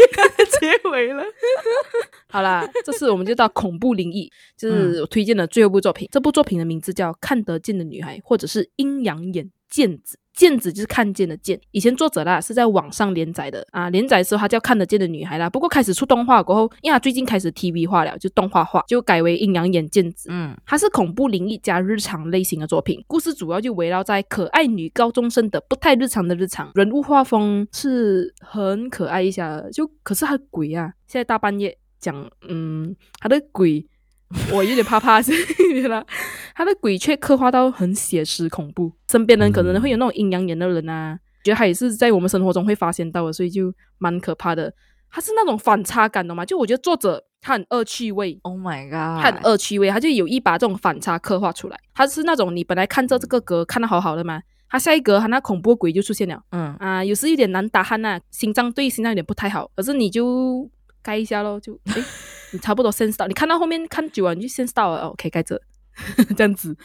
结尾了。好啦，这次我们就到恐怖灵异，就是我推荐的最后一部作品。这部作品的名字叫《看得见的女孩》，或者是《阴阳眼毽子》。见子就是看见的见。以前作者啦是在网上连载的啊，连载的时候它叫《看得见的女孩》啦。不过开始出动画过后，因为它最近开始 TV 化了，就动画化，就改为《阴阳眼见子》。嗯它是恐怖灵异加日常类型的作品，故事主要就围绕在可爱女高中生的不太日常的日常，人物画风是很可爱一下的，就可是他鬼啊，现在大半夜讲，嗯，他的鬼。我有点怕怕，是啦，他的鬼却刻画到很写实恐怖，身边人可能会有那种阴阳眼的人啊，觉得他也是在我们生活中会发现到的，所以就蛮可怕的。他是那种反差感的嘛，就我觉得作者他很恶趣味，，Oh my god，他很恶趣味，他就有意把这种反差刻画出来。他是那种你本来看着这个格看的好好的嘛，他下一格他那恐怖鬼就出现了。嗯。啊，有时有点难打鼾呐、心脏对心脏有点不太好，可是你就盖一下咯，就诶，你差不多 sense 到，你看到后面看久了你就 sense 到了，哦，可以盖着。这样子，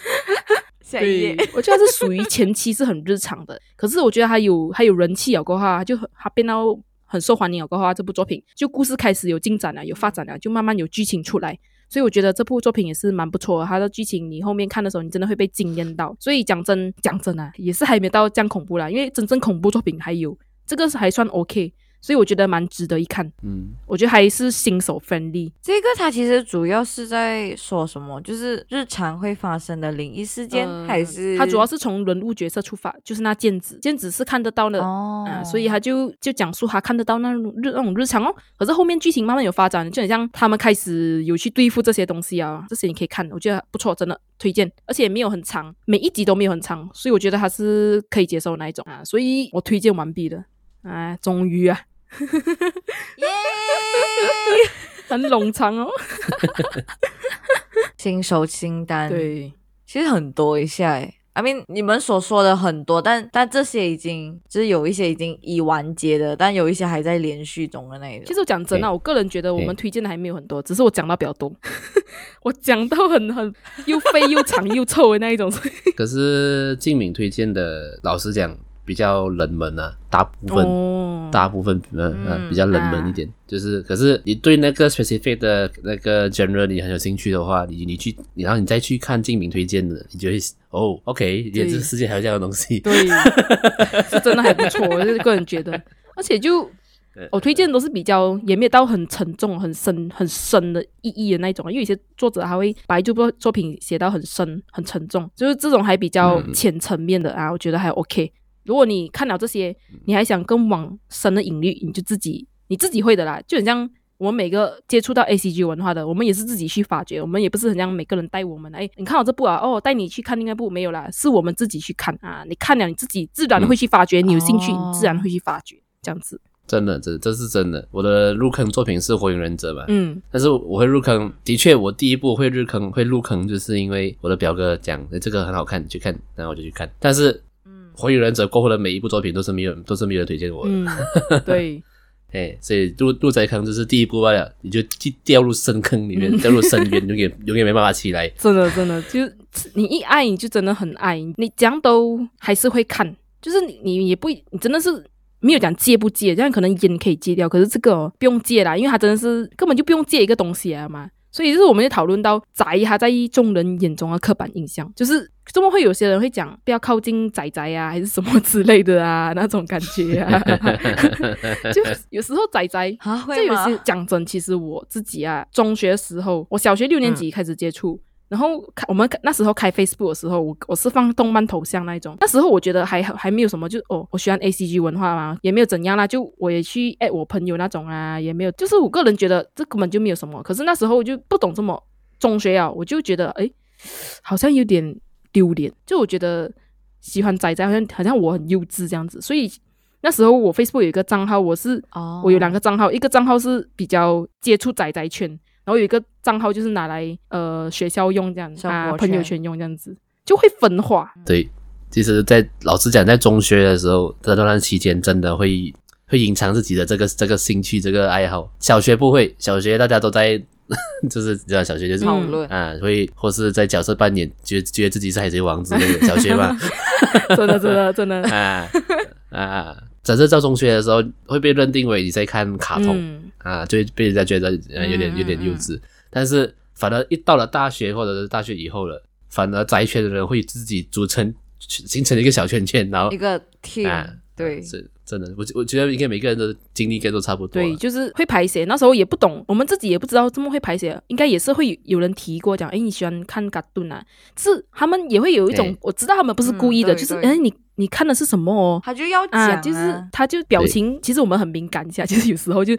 下一页，我觉得是属于前期是很日常的，可是我觉得它有它有人气了过后啊，就很它变到很受欢迎了过后啊，这部作品就故事开始有进展了，有发展了，就慢慢有剧情出来。所以我觉得这部作品也是蛮不错的，它的剧情你后面看的时候，你真的会被惊艳到。所以讲真讲真啊，也是还没到这样恐怖啦，因为真正恐怖作品还有这个是还算 OK，所以我觉得蛮值得一看。嗯，我觉得还是新手 friendly，这个它其实主要是在说什么？就是日常会发生的灵异事件，呃还是它主要是从人物角色出发，就是那剑子，剑子是看得到的。哦啊，所以他就就讲述他看得到那种日那种日常哦，可是后面剧情慢慢有发展，就很像他们开始有去对付这些东西啊，这些你可以看，我觉得不错，真的推荐，而且也没有很长，每一集都没有很长，所以我觉得还是可以接受那一种啊，所以我推荐完毕了，啊，终于啊，耶，很冗长哦，新手清单，，对，其实很多一下诶。I mean，你们所说的很多，但但这些已经就是有一些已经已完结的，但有一些还在连续中的那一种。其实我讲真啊，对我个人觉得我们对推荐的还没有很多，只是我讲到比较多，我讲到很很又肥又长又臭的那一种。所以可是静敏推荐的，老实讲比较冷门啊，大部分、哦，大部分嗯比较冷门一点。就是，可是你对那个 specific 的那个 genre 你很有兴趣的话，你你去，你然后你再去看静敏推荐的，你就会哦，OK，原来这对世界还有这样的东西。对，是真的还不错，我就是个人觉得，而且就我推荐都是比较也没有到很沉重、很深、很深的意义的那一种，因为有些作者他会把一部作品写到很深、很沉重，就是这种还比较嗯。浅层面的啊，我觉得还 OK。如果你看了这些，你还想更往深的隐喻，你就自己你自己会的啦，就很像。我们每个接触到 A C G 文化的，我们也是自己去发掘，我们也不是很像每个人带我们。哎，你看我这部啊，哦，带你去看另外一部没有啦，是我们自己去看啊。你看了你自己自然会去发掘，你有兴趣，哦你自然会去发掘，这样子。真的，这这是真的。我的入坑作品是《火影忍者》嘛，嗯但是我会入坑，的确，我第一部会入坑，会入坑，就是因为我的表哥讲，诶这个很好看，你去看，然后我就去看。但是，嗯《火影忍者》过后的每一部作品都是没有，都是没有人推荐我的。嗯，对，哎，所以入入宅坑就是第一步罢了，你就去掉入深坑里面，掉入深渊，永远永远没办法起来。真的真的，就是你一爱你就真的很爱，你怎样都还是会看，就是你你也不你真的是没有讲戒不戒，这样可能烟可以戒掉，可是这个、哦、不用戒啦，因为它真的是根本就不用戒一个东西啊嘛。所以就是我们就讨论到宅，他在众人眼中的刻板印象，就是怎么会有些人会讲不要靠近仔仔啊，还是什么之类的啊，那种感觉啊，就有时候仔仔啊，这有？些讲真，其实我自己啊，中学时候，我小学六年级开始接触。然后开我们那时候开 Facebook 的时候，我我是放动漫头像那一种。那时候我觉得还还没有什么，就哦，我喜欢 A C G 文化嘛，也没有怎样啦。就我也去哎，我朋友那种啊，也没有。就是我个人觉得这根本就没有什么。可是那时候我就不懂这么中学啊，我就觉得哎，好像有点丢脸。就我觉得喜欢仔仔，好像好像我很幼稚这样子。所以那时候我 Facebook 有一个账号，我是哦我有两个账号，一个账号是比较接触仔仔圈，然后有一个账号就是拿来呃学校用这样子啊，朋友圈用这样子，就会分化。对，其实在，老实讲，在中学的时候，在那段期间，真的会会隐藏自己的这个这个兴趣、这个爱好。小学不会，小学大家都在，就是知道小学就是讨论啊，会或是在角色扮演，觉得觉得自己是海贼王之类的。小学嘛，真的真的真的，啊 啊，只是到中学的时候会被认定为你在看卡通、嗯，啊，就会被人家觉得呃有点嗯有点嗯幼稚。但是反而一到了大学或者是大学以后了，反而宅圈的人会自己组成形成一个小圈圈，然后一个 team，、啊，对，是真的，我我觉得应该每个人的经历应该都差不多啊。对，就是会排写。那时候也不懂，我们自己也不知道这么会排写，应该也是会有人提过讲，哎，你喜欢看卡顿啊？是他们也会有一种，我知道他们不是故意的，就是哎，你你看的是什么哦？他就要讲、啊，就是他就表情，其实我们很敏感一下，就是有时候就，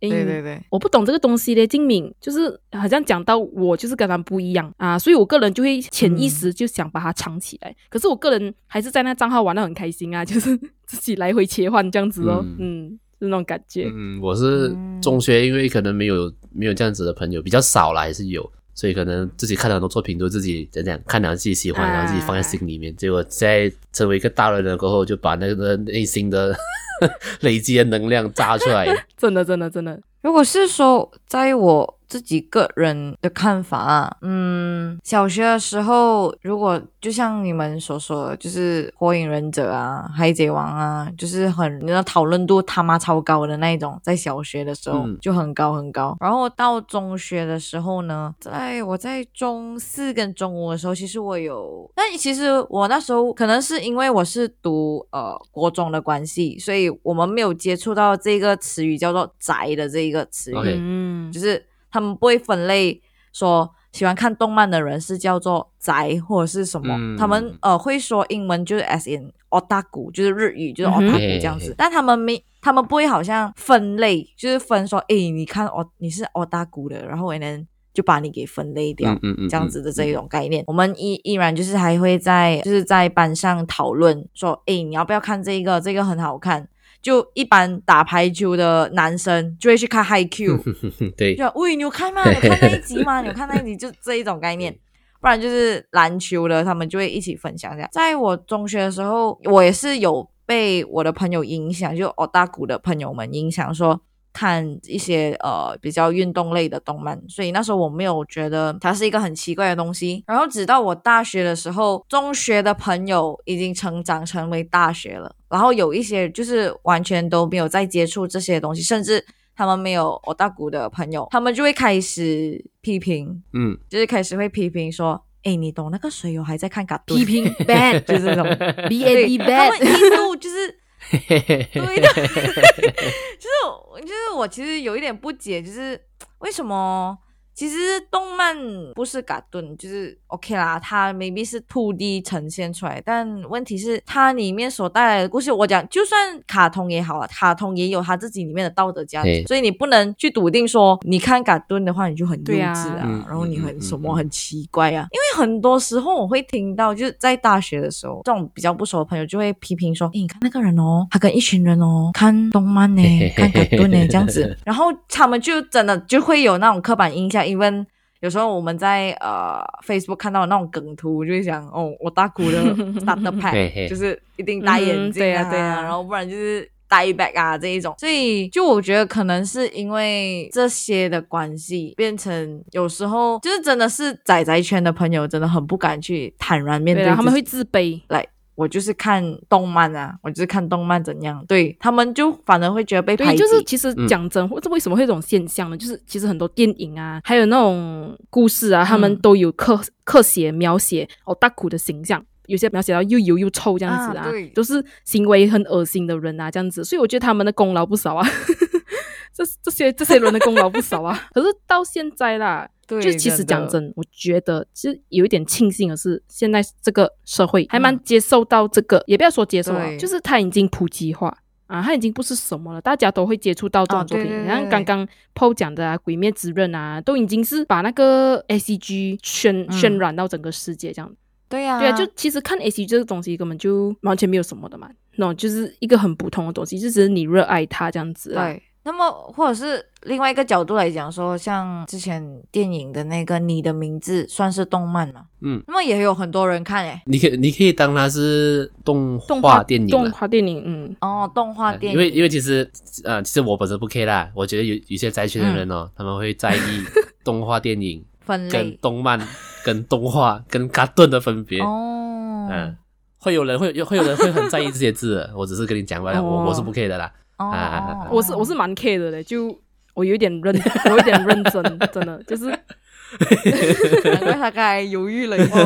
哎，对对对，我不懂这个东西嘞，精敏就是好像讲到我就是跟他们不一样啊，所以我个人就会潜意识就想把它藏起来。可是我个人还是在那账号玩的很开心啊，就是自己来回切换这样子哦，嗯，是那种感觉。嗯，我是嗯中学，因为可能没有没有这样子的朋友，比较少啦，还是有，所以可能自己看了很多作品，都自己怎样看了自己喜欢，啊然后自己放在心里面。结果在成为一个大人了过后，就把那个内心的 累积的能量炸出来。真的，真的，真的，如果是说在我自己个人的看法啊，嗯，小学的时候，如果就像你们所说的，就是火影忍者啊、海贼王啊，就是很那讨论度他妈超高的那一种，在小学的时候、嗯就很高很高。然后到中学的时候呢，在我在中四跟中五的时候，其实我有，但其实我那时候可能是因为我是读呃国中的关系，所以我们没有接触到这个词语叫做宅的这一个词语。嗯，就是他们不会分类说喜欢看动漫的人是叫做宅或者是什么，嗯他们呃会说英文就是 as in otaku，就是日语就是 otaku 这样子，但他们没，他们不会好像分类，就是分说，诶，你看哦你是 otaku 的，然后我能就把你给分类掉。嗯嗯嗯，这样子的这一种概念，我们依依然就是还会在就是在班上讨论说，诶，你要不要看这个？这个很好看。就一般打排球的男生就会去看 High Q，嗯，对就，喂，你有看吗？你有看那一集吗？你有看那一集？就这一种概念。不然就是篮球的，他们就会一起分享这样。在我中学的时候，我也是有被我的朋友影响，就我大鼓的朋友们影响，说看一些呃比较运动类的动漫，所以那时候我没有觉得它是一个很奇怪的东西。然后直到我大学的时候，中学的朋友已经成长成为大学了，然后有一些就是完全都没有再接触这些东西，甚至。他们没有我大谷的朋友，他们就会开始批评，嗯，就是开始会批评说：“哎，你懂那个水友还在看卡批评 bad 就是这种 B A D 他们 bad，一度就是对的，就是就是我其实有一点不解，就是为什么？其实动漫不是嘎顿，就是 OK 啦，它 maybe 是 two D 呈现出来，但问题是它里面所带来的故事，我讲就算卡通也好啊，卡通也有它自己里面的道德价值，所以你不能去笃定说你看嘎顿的话你就很幼稚啊，然后你很什么很奇怪啊，因为很多时候我会听到就是在大学的时候，这种比较不熟的朋友就会批评说，诶，你看那个人哦，他跟一群人哦看动漫呢，看嘎顿呢这样子，然后他们就真的就会有那种刻板印象。因为有时候我们在呃 Facebook 看到那种梗图，就会想哦，我大姑的 starter pack 就是一定戴眼镜啊，对啊，然后不然就是戴 bag 啊这一种。所以就我觉得可能是因为这些的关系，变成有时候就是真的是仔仔圈的朋友真的很不敢去坦然面对，他们会自卑来。我就是看动漫啊，我就是看动漫怎样，对他们就反而会觉得被排挤。就是其实讲真，这为什么会这种现象呢？就是其实很多电影啊，还有那种故事啊，他们都有刻刻写描写哦大苦的形象，有些描写到又油又臭这样子啊，都是行为很恶心的人啊这样子，所以我觉得他们的功劳不少啊，这这些这些人的功劳不少啊。可是到现在啦。就其实讲真，我觉得其实有一点庆幸的是，现在这个社会还蛮接受到这个，也不要说接受，就是它已经普及化啊，它已经不是什么了，大家都会接触到这种作品。然后刚刚 PO 讲的啊，《鬼灭之刃》啊，都已经是把那个 A C G 渲渲染到整个世界这样。对呀，对啊，就其实看 A C G 这个东西根本就完全没有什么的嘛，那就是一个很普通的东西，就只是你热爱它这样子。对。那么，或者是另外一个角度来讲，说像之前电影的那个《你的名字》算是动漫嘛？嗯，那么也有很多人看诶。你可以你可以当它是动画电影，动画电影，嗯，哦，动画电影。因为因为其实呃，其实我本身不 care 啦，我觉得有有些宅圈的人哦，他们会在意 动画电影分跟动漫、跟动画、跟卡顿的分别哦。嗯，会有人会有会有人会很在意这些字，我只是跟你讲完，我我是不 care 的啦。哦，我是我是蛮 care 的嘞，就我有点认，我 有点认真，真的就是，难怪他刚才犹豫了一下，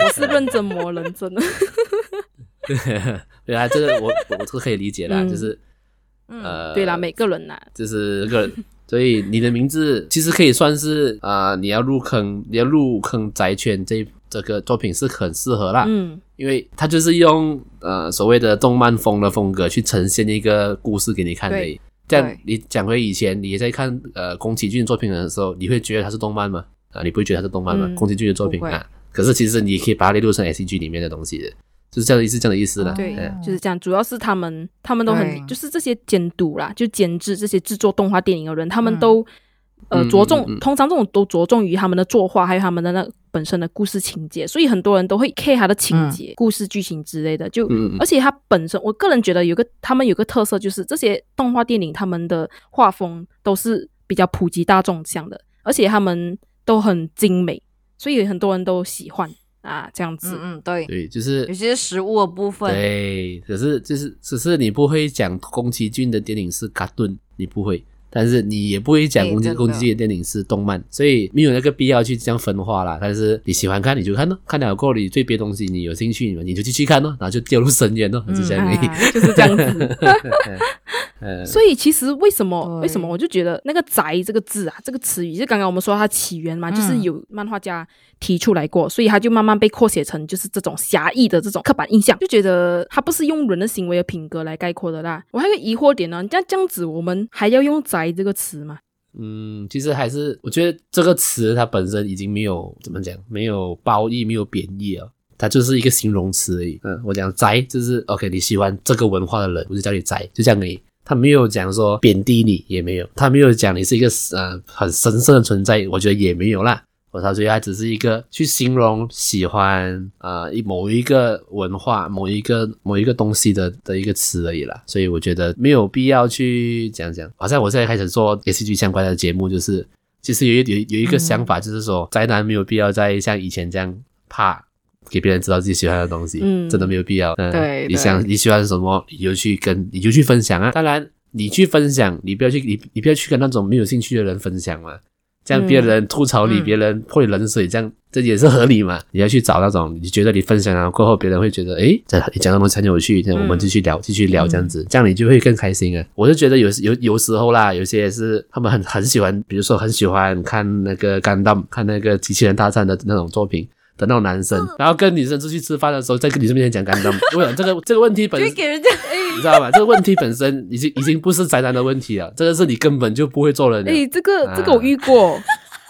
我是认真磨人，真的。对啊，这个我我是可以理解的，就是呃，对啦，每个人呐，就是个人，所以你的名字其实可以算是啊，你要入坑，你要入坑宅圈这。这个作品是很适合啦，嗯，因为它就是用呃所谓的动漫风的风格去呈现一个故事给你看的。这样你讲回以前你在看呃宫崎骏作品的时候，你会觉得它是动漫吗？啊，你不会觉得它是动漫吗？宫崎骏的作品啊，可是其实你可以把它列入成 S C G 里面的东西的，就是这样的意思，这样的意思啦。对，就是这样。主要是他们，他们都很，就是这些监督啦，就监制这些制作动画电影的人，他们都。呃，着重通常这种都着重于他们的作画，还有他们的那本身的故事情节，所以很多人都会 care 他的情节、故事剧情之类的。就而且他本身，我个人觉得有个他们有个特色，就是这些动画电影他们的画风都是比较普及大众向的，而且他们都很精美，所以很多人都喜欢啊这样子。嗯，对，对，就是有些食物的部分。对，可是就是只是你不会讲宫崎骏的电影是卡顿，你不会。但是你也不会讲攻击攻击的电影是动漫，所以没有那个必要去这样分化啦。但是你喜欢看你就看咯，看了过你对别东西你有兴趣，你就继续看咯，然后就掉入深渊咯，就这样 就是这样子。所以其实为什么为什么我就觉得那个“宅”这个字啊，这个词语，就刚刚我们说它起源嘛，就是有漫画家提出来过，所以它就慢慢被扩写成就是这种狭义的这种刻板印象，就觉得它不是用人的行为和品格来概括的啦。我还有个疑惑点呢，像这样子，我们还要用“宅”这个词吗？嗯，其实还是我觉得这个词它本身已经没有怎么讲，没有褒义，没有贬义了，它就是一个形容词而已。嗯，我讲“宅”就是 OK，你喜欢这个文化的人，我就叫你“宅”，就像你。他没有讲说贬低你，也没有，他没有讲你是一个呃很神圣的存在，我觉得也没有啦。或者所以它只是一个去形容喜欢呃一某一个文化、某一个某一个东西的的一个词而已啦。所以我觉得没有必要去讲讲。好像我现在开始做 A C G 相关的节目，就是其实有一有有一个想法，就是说宅男没有必要再像以前这样怕。给别人知道自己喜欢的东西，嗯真的没有必要。嗯你想你喜欢什么，你就去跟你就去分享啊。当然，你去分享，你不要去你你不要去跟那种没有兴趣的人分享嘛。这样别人吐槽你，嗯别人泼你冷水，这样这也是合理嘛？你要去找那种你觉得你分享了过后，别人会觉得诶，这你讲的东西很有趣，这样我们继续聊，继续聊这样子，这样你就会更开心啊。我就觉得有有有时候啦，有些是他们很很喜欢，比如说很喜欢看那个干弹，看那个机器人大战的那种作品。的那种男生，然后跟女生出去吃饭的时候，在跟女生面前讲干弹，我想这个这个问题本身给人家你知道吧？这个问题本身已经已经不是宅男的问题了，这个是你根本就不会做人的。哎，这个啊这个我遇过，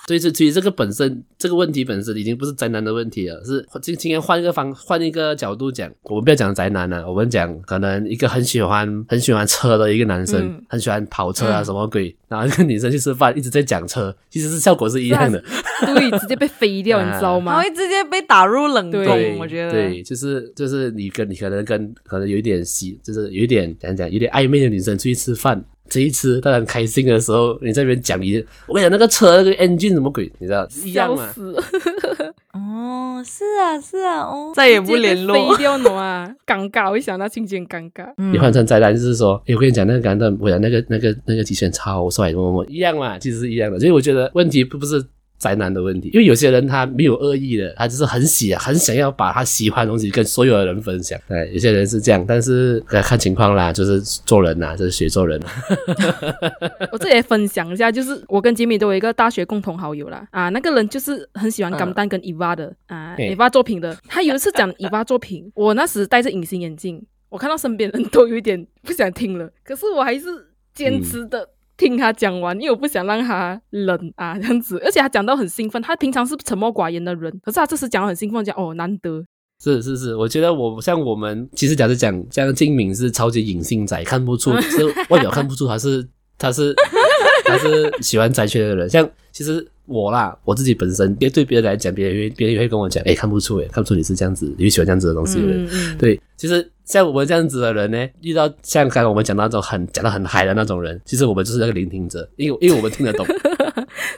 所以这其实这个本身这个问题本身已经不是宅男的问题了，是今今天换一个方换一个角度讲，我们不要讲宅男了，我们讲可能一个很喜欢很喜欢车的一个男生，嗯很喜欢跑车啊嗯什么鬼，然后跟女生去吃饭一直在讲车，其实是效果是一样的。对，直接被飞掉，啊 你知道吗他？会直接被打入冷对宫，我觉得。对，就是就是你跟你可能跟可能有一点喜，就是有一点讲讲有点暧昧的女生出去吃饭，这一吃当然开心的时候，你在那边讲你，我跟你讲那个车那个 engine 什么鬼，你知道一样嘛？笑死，哦，是啊，是啊，哦，再也不联络被。飞掉呢啊，尴尬，我一想到情节尴尬。你换成宅男就是说，诶，我跟你讲那个感动，我讲那个那个那个机器人超帅，么么么一样嘛，其实是一样的。所以我觉得问题不不是宅男的问题，因为有些人他没有恶意的，他就是很喜很想要把他喜欢的东西跟所有的人分享。对，有些人是这样，但是呃看情况啦，就是做人呐，就是学做人。我这里也分享一下，就是我跟吉米都有一个大学共同好友啦，啊，那个人就是很喜欢嗯钢蛋跟 Eva 的、啊对，Eva 作品的。他有一次讲 Eva 作品，我那时戴着隐形眼镜，我看到身边人都有一点不想听了，可是我还是坚持的。听他讲完，因为我不想让他冷啊，这样子。而且他讲到很兴奋，他平常是沉默寡言的人，可是他这次讲得很兴奋，讲哦难得，是是是，我觉得我像我们其实假设讲，像金敏是超级隐性仔，看不出 是外表看不出他是他是他是喜欢宅圈的人。像其实我啦，我自己本身别对别人来讲，别人会别人也会跟我讲，哎，看不出哎，看不出你是这样子，你会喜欢这样子的东西的人。嗯嗯，对，其实像我们这样子的人呢，遇到像刚刚我们讲到那种很讲的很嗨的那种人，其实我们就是那个聆听者，因为因为我们听得懂，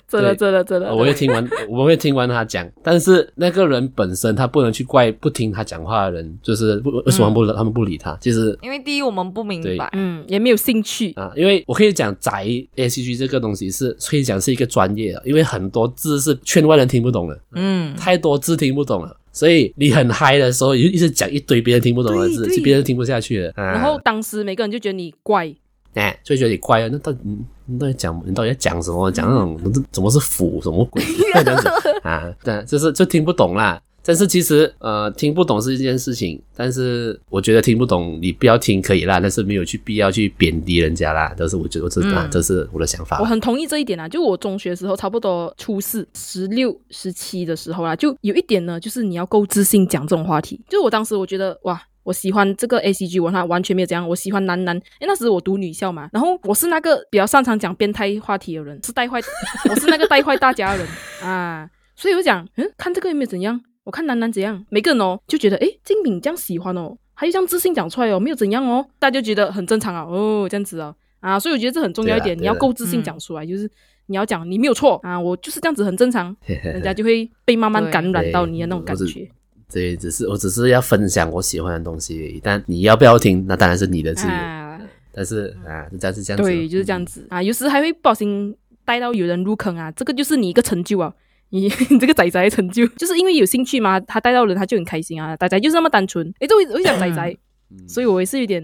真的真的真的，我会听完，我们会听完他讲，但是那个人本身他不能去怪不听他讲话的人，就是不为什么不、他们不理他？其实因为第一我们不明白，嗯也没有兴趣，啊，因为我可以讲宅 A C G 这个东西是可以讲是一个专业的，因为很多字是圈外人听不懂的，嗯，太多字听不懂了。所以你很嗨的时候，你就一直讲一堆别人听不懂的字，别人听不下去了。啊、然后当时每个人就觉得你怪，哎，就觉得你怪啊，那到底你你到底讲你到底在讲什么？讲那种怎么是腐什么鬼 这样子啊？对，就是就听不懂啦。但是其实呃听不懂是一件事情，但是我觉得听不懂你不要听可以啦，但是没有去必要去贬低人家啦。这是我觉得这、啊嗯这是我的想法我。很同意这一点啊。就我中学的时候，差不多初四、十六、十七的时候啦，就有一点呢，就是你要够自信讲这种话题。就我当时我觉得哇。我喜欢这个 A C G 文化，完全没有这样。我喜欢男男，因为那时我读女校嘛，然后我是那个比较擅长讲变态话题的人，是带坏，我是那个带坏大家的人 啊。所以我讲，嗯，看这个有没有怎样？我看男男怎样？每个人哦就觉得，诶，金敏这样喜欢哦，还有这样自信讲出来哦，没有怎样哦，大家就觉得很正常啊，哦，这样子啊，啊，所以我觉得这很重要一点，你要够自信嗯讲出来，就是你要讲你没有错啊，我就是这样子很正常，人家就会被慢慢感染到你的那种感觉对，只是我只是要分享我喜欢的东西而已，但你要不要听，那当然是你的自由。啊，但是啊，这样是这样子，对，就是这样子啊，有时还会不小心带到有人入坑啊，这个就是你一个成就啊。你 你这个仔仔的成就，就是因为有兴趣嘛，他带到人他就很开心啊。仔仔就是那么单纯，诶，这我我讲仔仔，嗯所以我也是有点，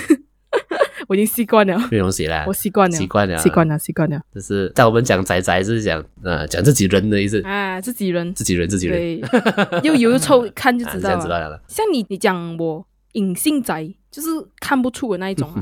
我已经习惯了，没东西啦 我，习惯了，习惯了，习惯了，习惯了。就是在我们讲仔仔是讲呃讲自己人的意思，啊，自己人，自己人自己人，对，又油又臭，一 看就啊这样知知道。像你，你讲我隐性宅，就是看不出的那一种、啊。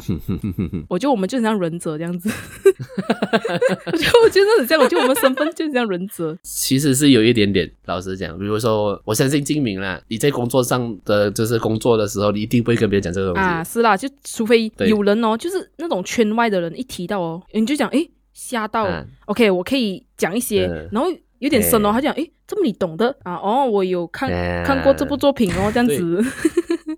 我觉得我们就很像忍者这样子，我觉得我觉得很像，我觉得我们身份就很像忍者。其实是有一点点，老实讲，比如说，我相信精明啦，你在工作上的就是工作的时候，你一定不会跟别人讲这个东西。啊，是啦，就除非有人哦，就是那种圈外的人一提到哦，你就讲诶吓到、啊 o k 我可以讲一些，嗯然后有点深哦。哎他讲，诶，这么你懂的啊？哦，我有看、哎看过这部作品哦，这样子。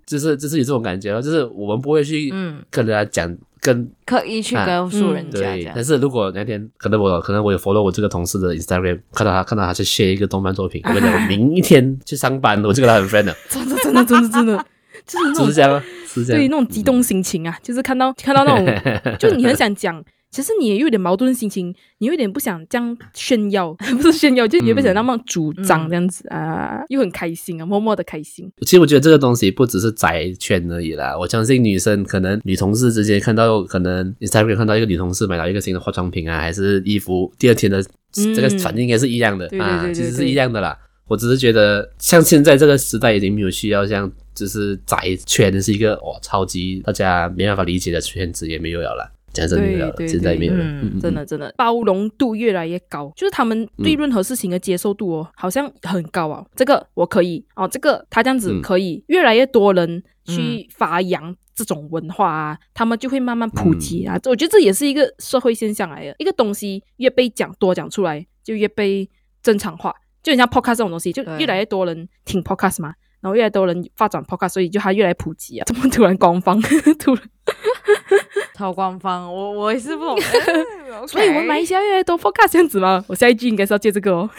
就是就是有这种感觉哦，就是我们不会去嗯跟人家讲跟刻意去啊告诉人嗯家这对，但。是如果那天可能我可能我有 follow 我这个同事的 Instagram，看到他看到他去 share 一个动漫作品，我跟你讲，我明天去上班，我就跟他很 friend 了，真的真的真的真的，就是那种就是这样啊，是这样。对那种激动心情啊，就是看到看到那种，就你很想讲，其实你也有点矛盾心情，你有点不想这样炫耀，不是炫耀，就你也不想那么主张嗯这样子、啊，又很开心啊，默默的开心。其实我觉得这个东西不只是宅圈而已啦，我相信女生可能女同事之间看到，可能 Instagram 看到一个女同事买到一个新的化妆品啊，还是衣服，第二天的嗯这个反应应该是一样的、啊，其实是一样的啦。我只是觉得，像现在这个时代已经没有需要像就是宅圈是一个哦超级大家没办法理解的圈子，也没有了啦。讲真的没有了，对对现在没有真的真的。包容度越来越高，就是他们对任何事情的接受度哦，好像很高啊。这个我可以哦，这个他这样子嗯可以，越来越多人去发扬这种文化啊，他们就会慢慢普及啊。我觉得这也是一个社会现象来的，一个东西越被讲多讲出来，就越被正常化。就你像 podcast 这种东西，就越来越多人听 podcast 嘛，然后越来越多人发展 podcast，所以就它越来越普及啊。怎么突然官方 突然？超官方，我我也是不懂。哎所以我们马来西亚越来越多 podcast 这样子吗？我下一句应该是要借这个哦。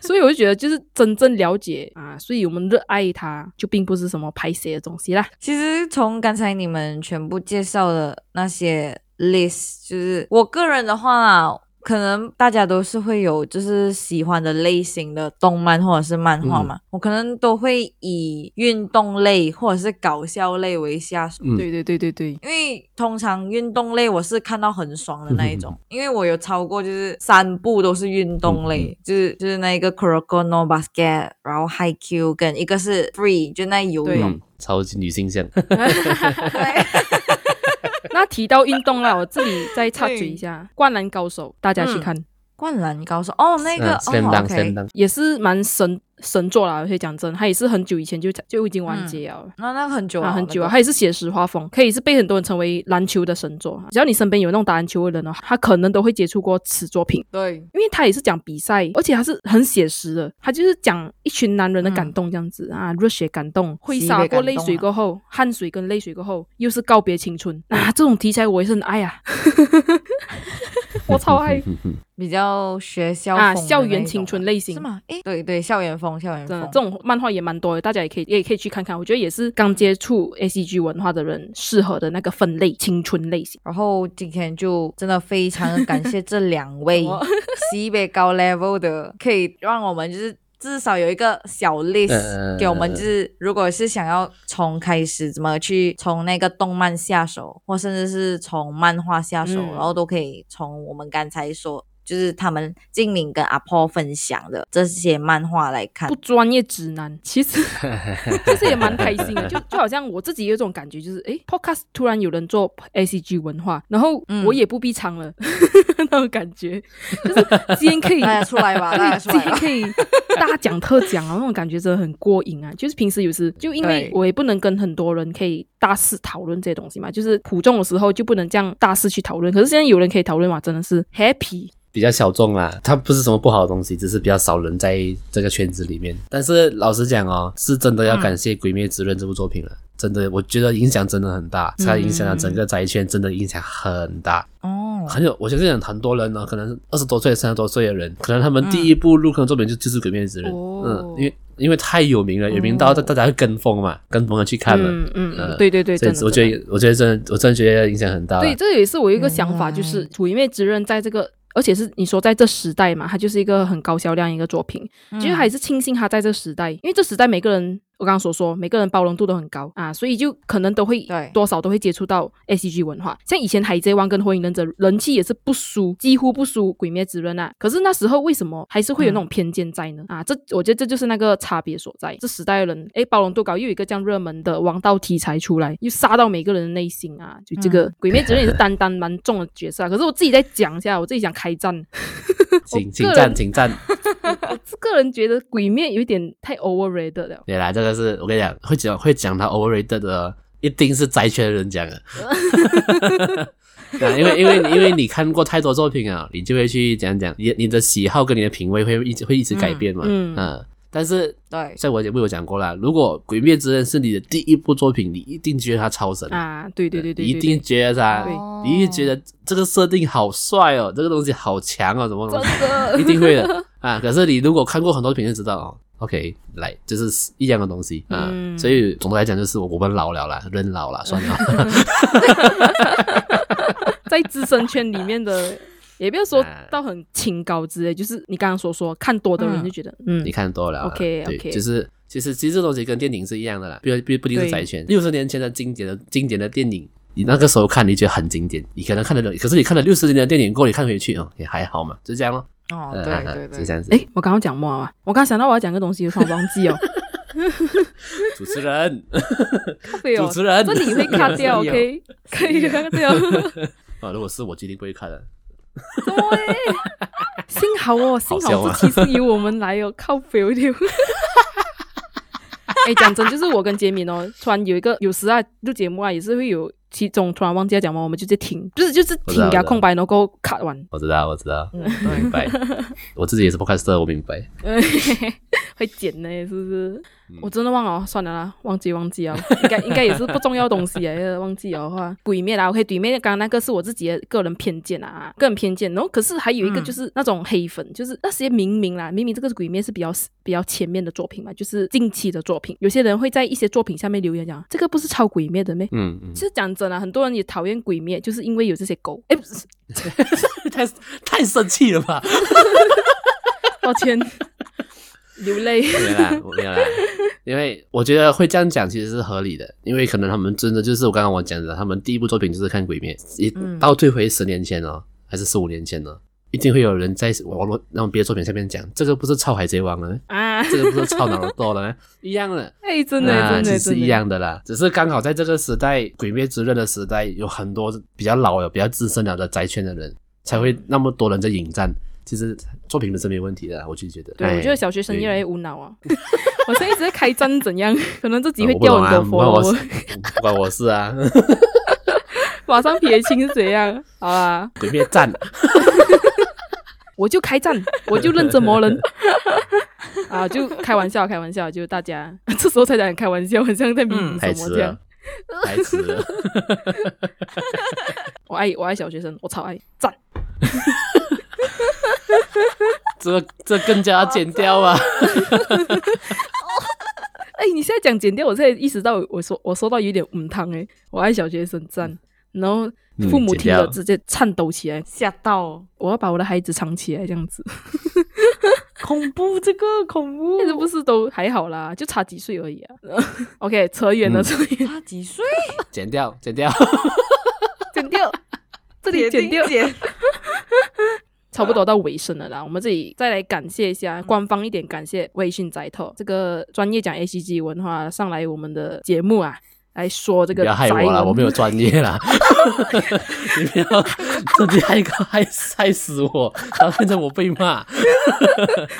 所以我就觉得，就是真正了解啊，所以我们热爱它，就并不是什么拍写的东西啦。其实从刚才你们全部介绍的那些 list，就是我个人的话啦，可能大家都是会有就是喜欢的类型的动漫或者是漫画嘛，我可能都会以运动类或者是搞笑类为下手。嗯。对对对对对，因为通常运动类我是看到很爽的那一种，因为我有超过就是三部都是运动类，就是就是那一个 Kuroko no Basket，然后 Haikyuu 跟一个是 Free，就那游对泳。嗯，超级女性向。对那提到运动啦，我这里再插嘴一下，《灌篮高手》，大家去看，灌篮高手哦，那个哦 dunk，OK，也是蛮神神作啦。而且讲真，他也是很久以前就就已经完结了。那那个很久啊，很久啊，他也是写实画风，可以是被很多人称为篮球的神作。只要你身边有那种打篮球的人哦，他可能都会接触过此作品。个对，因为他也是讲比赛，而且他是很写实的，他就是讲一群男人的感动这样子、啊，热血感动，挥洒过泪水过后，汗水跟泪水过后，又是告别青春啊！这种题材我也是很爱啊，我超爱 比较学校啊，校园青春类型是。吗？诶，对对，校园风，校园风，这种漫画也蛮多的，大家也可以也可以去看看。我觉得也是刚接触 A C G 文化的人适合的那个分类，青春类型。然后今天就真的非常感谢这两位什 么西北高 level 的，可以让我们就是至少有一个小 list、呃给我们，就是如果是想要从开始怎么去从那个动漫下手，或甚至是从漫画下手，嗯然后都可以从我们刚才说。就是他们精明跟阿婆分享的这些漫画来看不，专业指南，其实 其实也蛮开心的，就就好像我自己有种感觉，就是诶 p o d c a s t 突然有人做 A C G 文化，然后嗯我也不必唱了，那种感觉，就是今天可以。大家出来吧，大家对，今出来吧。天可以大讲特讲啊，那种感觉真的很过瘾啊！就是平时有时就因为我也不能跟很多人可以大肆讨论这些东西嘛，就是普众的时候就不能这样大肆去讨论。可是现在有人可以讨论嘛，真的是 happy。比较小众啦，它不是什么不好的东西，只是比较少人在这个圈子里面。但是老实讲哦，是真的要感谢《鬼灭之刃》这部作品了，真的，我觉得影响真的很大，它影响了整个宅圈，真的影响很大。哦，很有，我相信很多人呢，可能二十多岁、三十多岁的人，可能他们第一部入坑的作品就就是《鬼灭之刃》，哦嗯，因为因为太有名了，有名到大大家会跟风嘛，跟风的去看了。嗯嗯嗯，呃对对对，所以真的我觉得，我觉得真的，我真的觉得影响很大。对，这也是我一个想法，就是《鬼灭之刃》在这个，而且是你说在这时代嘛，它就是一个很高销量一个作品。其实还是庆幸它在这时代，因为这时代每个人，我刚刚所说，每个人包容度都很高啊，所以就可能都会多少都会接触到 S C G 文化。像以前《海贼王》跟《火影忍者》人气也是不输，几乎不输《鬼灭之刃》啊。可是那时候为什么还是会有那种偏见在呢？啊，这我觉得这就是那个差别所在。这时代的人，诶，包容度高，又有一个这样热门的王道题材出来，又杀到每个人的内心啊！就这个《鬼灭之刃》也是担当蛮重的角色啊。可是我自己在讲一下，我自己想开战，请请赞，请赞。我个人觉得《鬼灭》有一点太 overrated 了。对啦，这个是我跟你讲，会讲会讲他 overrated 的，一定是宅圈人讲的。啊，因为因为因为你看过太多作品啊，你就会去讲讲，你你的喜好跟你的品味会一直会一直改变嘛。嗯啊，但是对，在我节目有讲过啦，如果《鬼灭之刃》是你的第一部作品，你一定觉得它超神，啊，对对对对，你一定觉得它，你一定觉得这个设定好帅哦，这个东西好强哦，什么怎么，一定会的啊。可是你如果看过很多作品就知道哦。OK，来，就是一样的东西啊，嗯所以总的来讲就是我们老了啦，人老了，算了，在资深圈里面的，也不要说啊到很清高之类，就是你刚刚所说看多的人嗯就觉得，嗯你，看多了啊 OK，OK 对，就是其实其实这东西跟电影是一样的啦，不不不一定是对宅圈，六十年前的经典的经典的电影。你那个时候看，你觉得很经典，你可能看得懂，可是你看了六十年的电影过后，你看回去哦，也还好嘛，就这样咯。哦，呃对对对，就这样子。诶，我刚刚讲么啊？我刚想到我要讲个东西，我突然忘记哦。主持人，主持人这里会卡掉 是有，OK，可以卡掉。啊，如果是我，绝对不会看的。对，幸好哦，幸好笑吗好这期是由我们来哦，靠北有点。哎，讲真，就是我跟杰敏哦，突然有一个有时啊录节目啊，也是会有其中突然忘记要讲嘛，我们就直接停，就是就是停给他空白，然后卡完，我知道，我知道，嗯，明白。我自己也是 podcaster，我明白。会剪呢，是不是？嗯我真的忘了哦，算了啦，忘记忘记啊，应该应该也是不重要东西来的，忘记了的话，鬼灭啦，OK，鬼灭刚刚那个是我自己的个人偏见啊，个人偏见。然后可是还有一个嗯就是那种黑粉，就是那些明明啦，明明这个鬼灭是比较比较前面的作品嘛，就是近期的作品，有些人会在一些作品下面留言讲这个不是抄鬼灭的咩？嗯嗯，其实讲真啊，很多人也讨厌鬼灭，就是因为有这些狗。哎，不是，太太生气了吧？抱歉，流泪。没有啦，我没有啦。因为我觉得会这样讲其实是合理的，因为可能他们真的就是我刚刚我讲的，他们第一部作品就是看《鬼灭》，一嗯倒退回十年前哦，还是十五年前呢，一定会有人在网络那种别的作品下面讲，这个不是抄《海贼王》了，啊，这个不是抄哪罗多呢，一样的。哎，真的啊，真的是一样的啦，只是刚好在这个时代，《鬼灭之刃》的时代，有很多比较老的、比较资深了的宅圈的人，才会那么多人在引战。其实作品本身没有问题的啦，我就觉得。对，哎我觉得小学生越来越无脑啊！我现在一直在开战，怎样？可能自己会掉很多不关我事啊。马上撇清是怎样？好啦，鬼灭战，我就开战，我就认真磨人 啊！就开玩笑，开玩笑，就大家这时候才讲开玩笑，很像在弥补嗯太迟什么这样了。，太迟了。我爱我爱小学生，我超爱赞。这这更加要剪掉啊！哎，你现在讲剪掉，我现在意识到我说我说到有点唔汤哎，我爱小学生赞，然后嗯父母听了直接颤抖起来，吓到，我要把我的孩子藏起来这样子。恐怖，这个恐怖那，不是都还好啦，就差几岁而已啊。OK，扯远了，嗯扯远，差几岁？剪掉，剪掉。剪掉，这里剪掉，剪，差不多到尾声了啦。我们这里再来感谢一下，官方一点感谢微信宅头这个专业讲 A C G 文化上来我们的节目啊，来说这个不要害我啦，我没有专业啦。你不要自己害个害害死我，然后变成我被骂。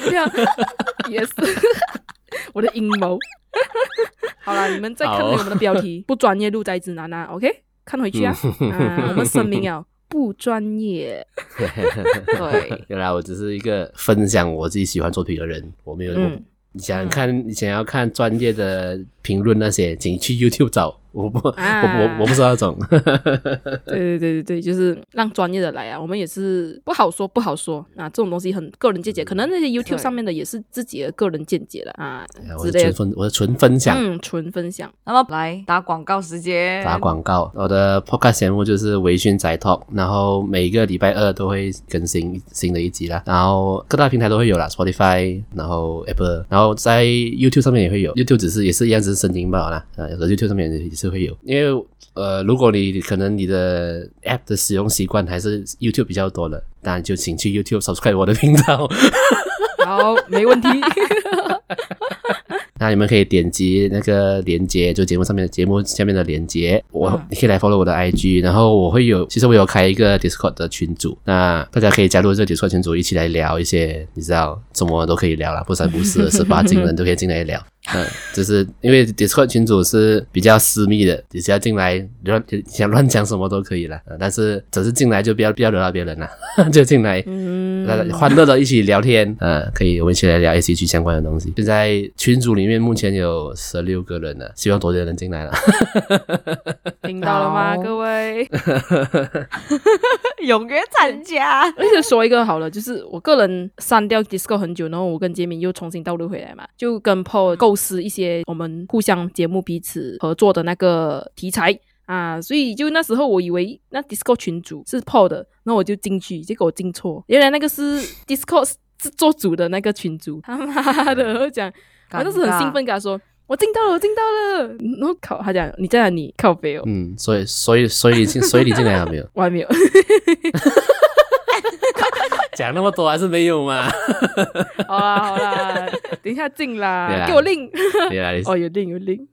对啊，也是 我的阴谋。好啦，你们再看回好我们的标题，不专业路在指南啊，OK，看回去啊，啊，我们声明啊，不专业。对，原来我只是一个分享我自己喜欢作品的人，我没有。想看，你想要看专业的评论那些，请去 YouTube 找。我不，啊我我我不是那种。对对对对对，就是让专业的来啊，我们也是不好说不好说啊，这种东西很个人见解，可能那些 YouTube 上面的也是自己的个人见解了啊我之类的，是纯分，我是纯分享。嗯，纯分享。那么来打广告时间，打广告，我的 podcast 节目就是微醺宅 talk，然后每个礼拜二都会更新新的一集啦，然后各大平台都会有啦，Spotify，然后 Apple，然后在 YouTube 上面也会有，YouTube 只是也是一样只是声音罢了啦，啊，有的 YouTube 上面也是会有，因为呃，如果你可能你的 App 的使用习惯还是 YouTube 比较多的，当然就请去 YouTube subscribe 我的频道。好，没问题。那你们可以点击那个链接，就节目上面的节目下面的链接，我、嗯你可以来 follow 我的 IG，然后我会有，其实我有开一个 Discord 的群组，那大家可以加入这个 Discord 群组，一起来聊一些，你知道什么都可以聊啦，不三不四、十 八禁人都可以进来聊。嗯，就是因为 Discord 群组是比较私密的，你只要进来乱想乱讲什么都可以了、呃但是只是进来就不要不要惹到别人了，就进来嗯，欢乐的一起聊天，呃，可以我们一起来聊 A C G 相关的东西。现在群组里面目前有十六个人了，希望多点人进来了。听到了吗，各位？踊跃参加。而且说一个好了，就是我个人删掉 Disco 很久，然后我跟杰明又重新倒入回来嘛，就跟 Paul 构思一些我们互相节目彼此合作的那个题材啊，所以就那时候我以为那 Disco 群主是 Paul 的，那我就进去，结果我进错，原来那个是 Disco 是做主的那个群主，他妈的，我讲，我那时很兴奋跟他说。我进到了，我进到了。然后靠，他讲你在哪里？靠北哦，嗯，所以所以所以你进 所以你进来了没有？我还没有。讲那么多还是没有嘛？好啦好啦，等一下进啦，啦给我令。哦，有令有令，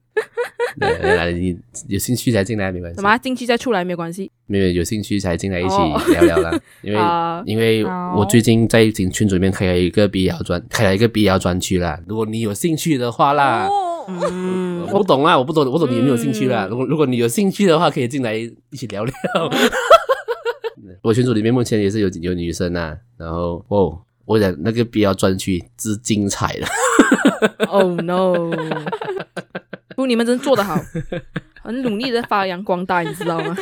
对对啦，你有兴趣才进来没关系什，么进去再出来没关系。没有有兴趣才进来一起哦聊聊啦。因为啊因为好我最近在群群组里面开了一个 BL 专，开了一个 BL 专区啦。如果你有兴趣的话啦。我不懂啊，我不懂，我懂你有没有兴趣啦。嗯如果如果你有兴趣的话，可以进来一起聊聊。我群组里面目前也是有有女生啊，然后哦，我想那个 BL 专区之精彩的，，Oh no！不，你们真做得好，很努力的发扬光大，你知道吗？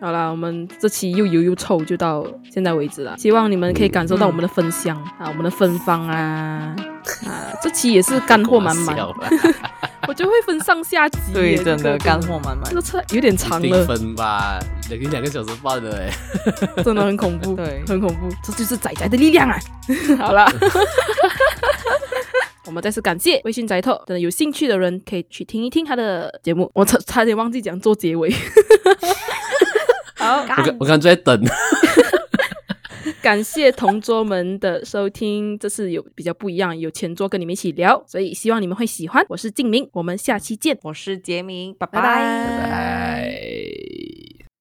好啦，我们这期又油又臭，就到现在为止了。希望你们可以感受到我们的芬香、啊，我们的芬芳啊啊！这期也是干货满满，我就会分上下集耶。对，这真的个干货满满这。个车有点长了，分吧，两个两个小时半的哎。真的很恐怖，对很恐怖，这就是仔仔的力量啊！好了，我们再次感谢微醺仔特，真的有兴趣的人可以去听一听他的节目。我差差点忘记讲做结尾。好，我刚我刚在等，感谢同桌们的收听，这次有比较不一样，有前桌跟你们一起聊，所以希望你们会喜欢。我是静明，我们下期见。我是杰明，拜拜拜拜。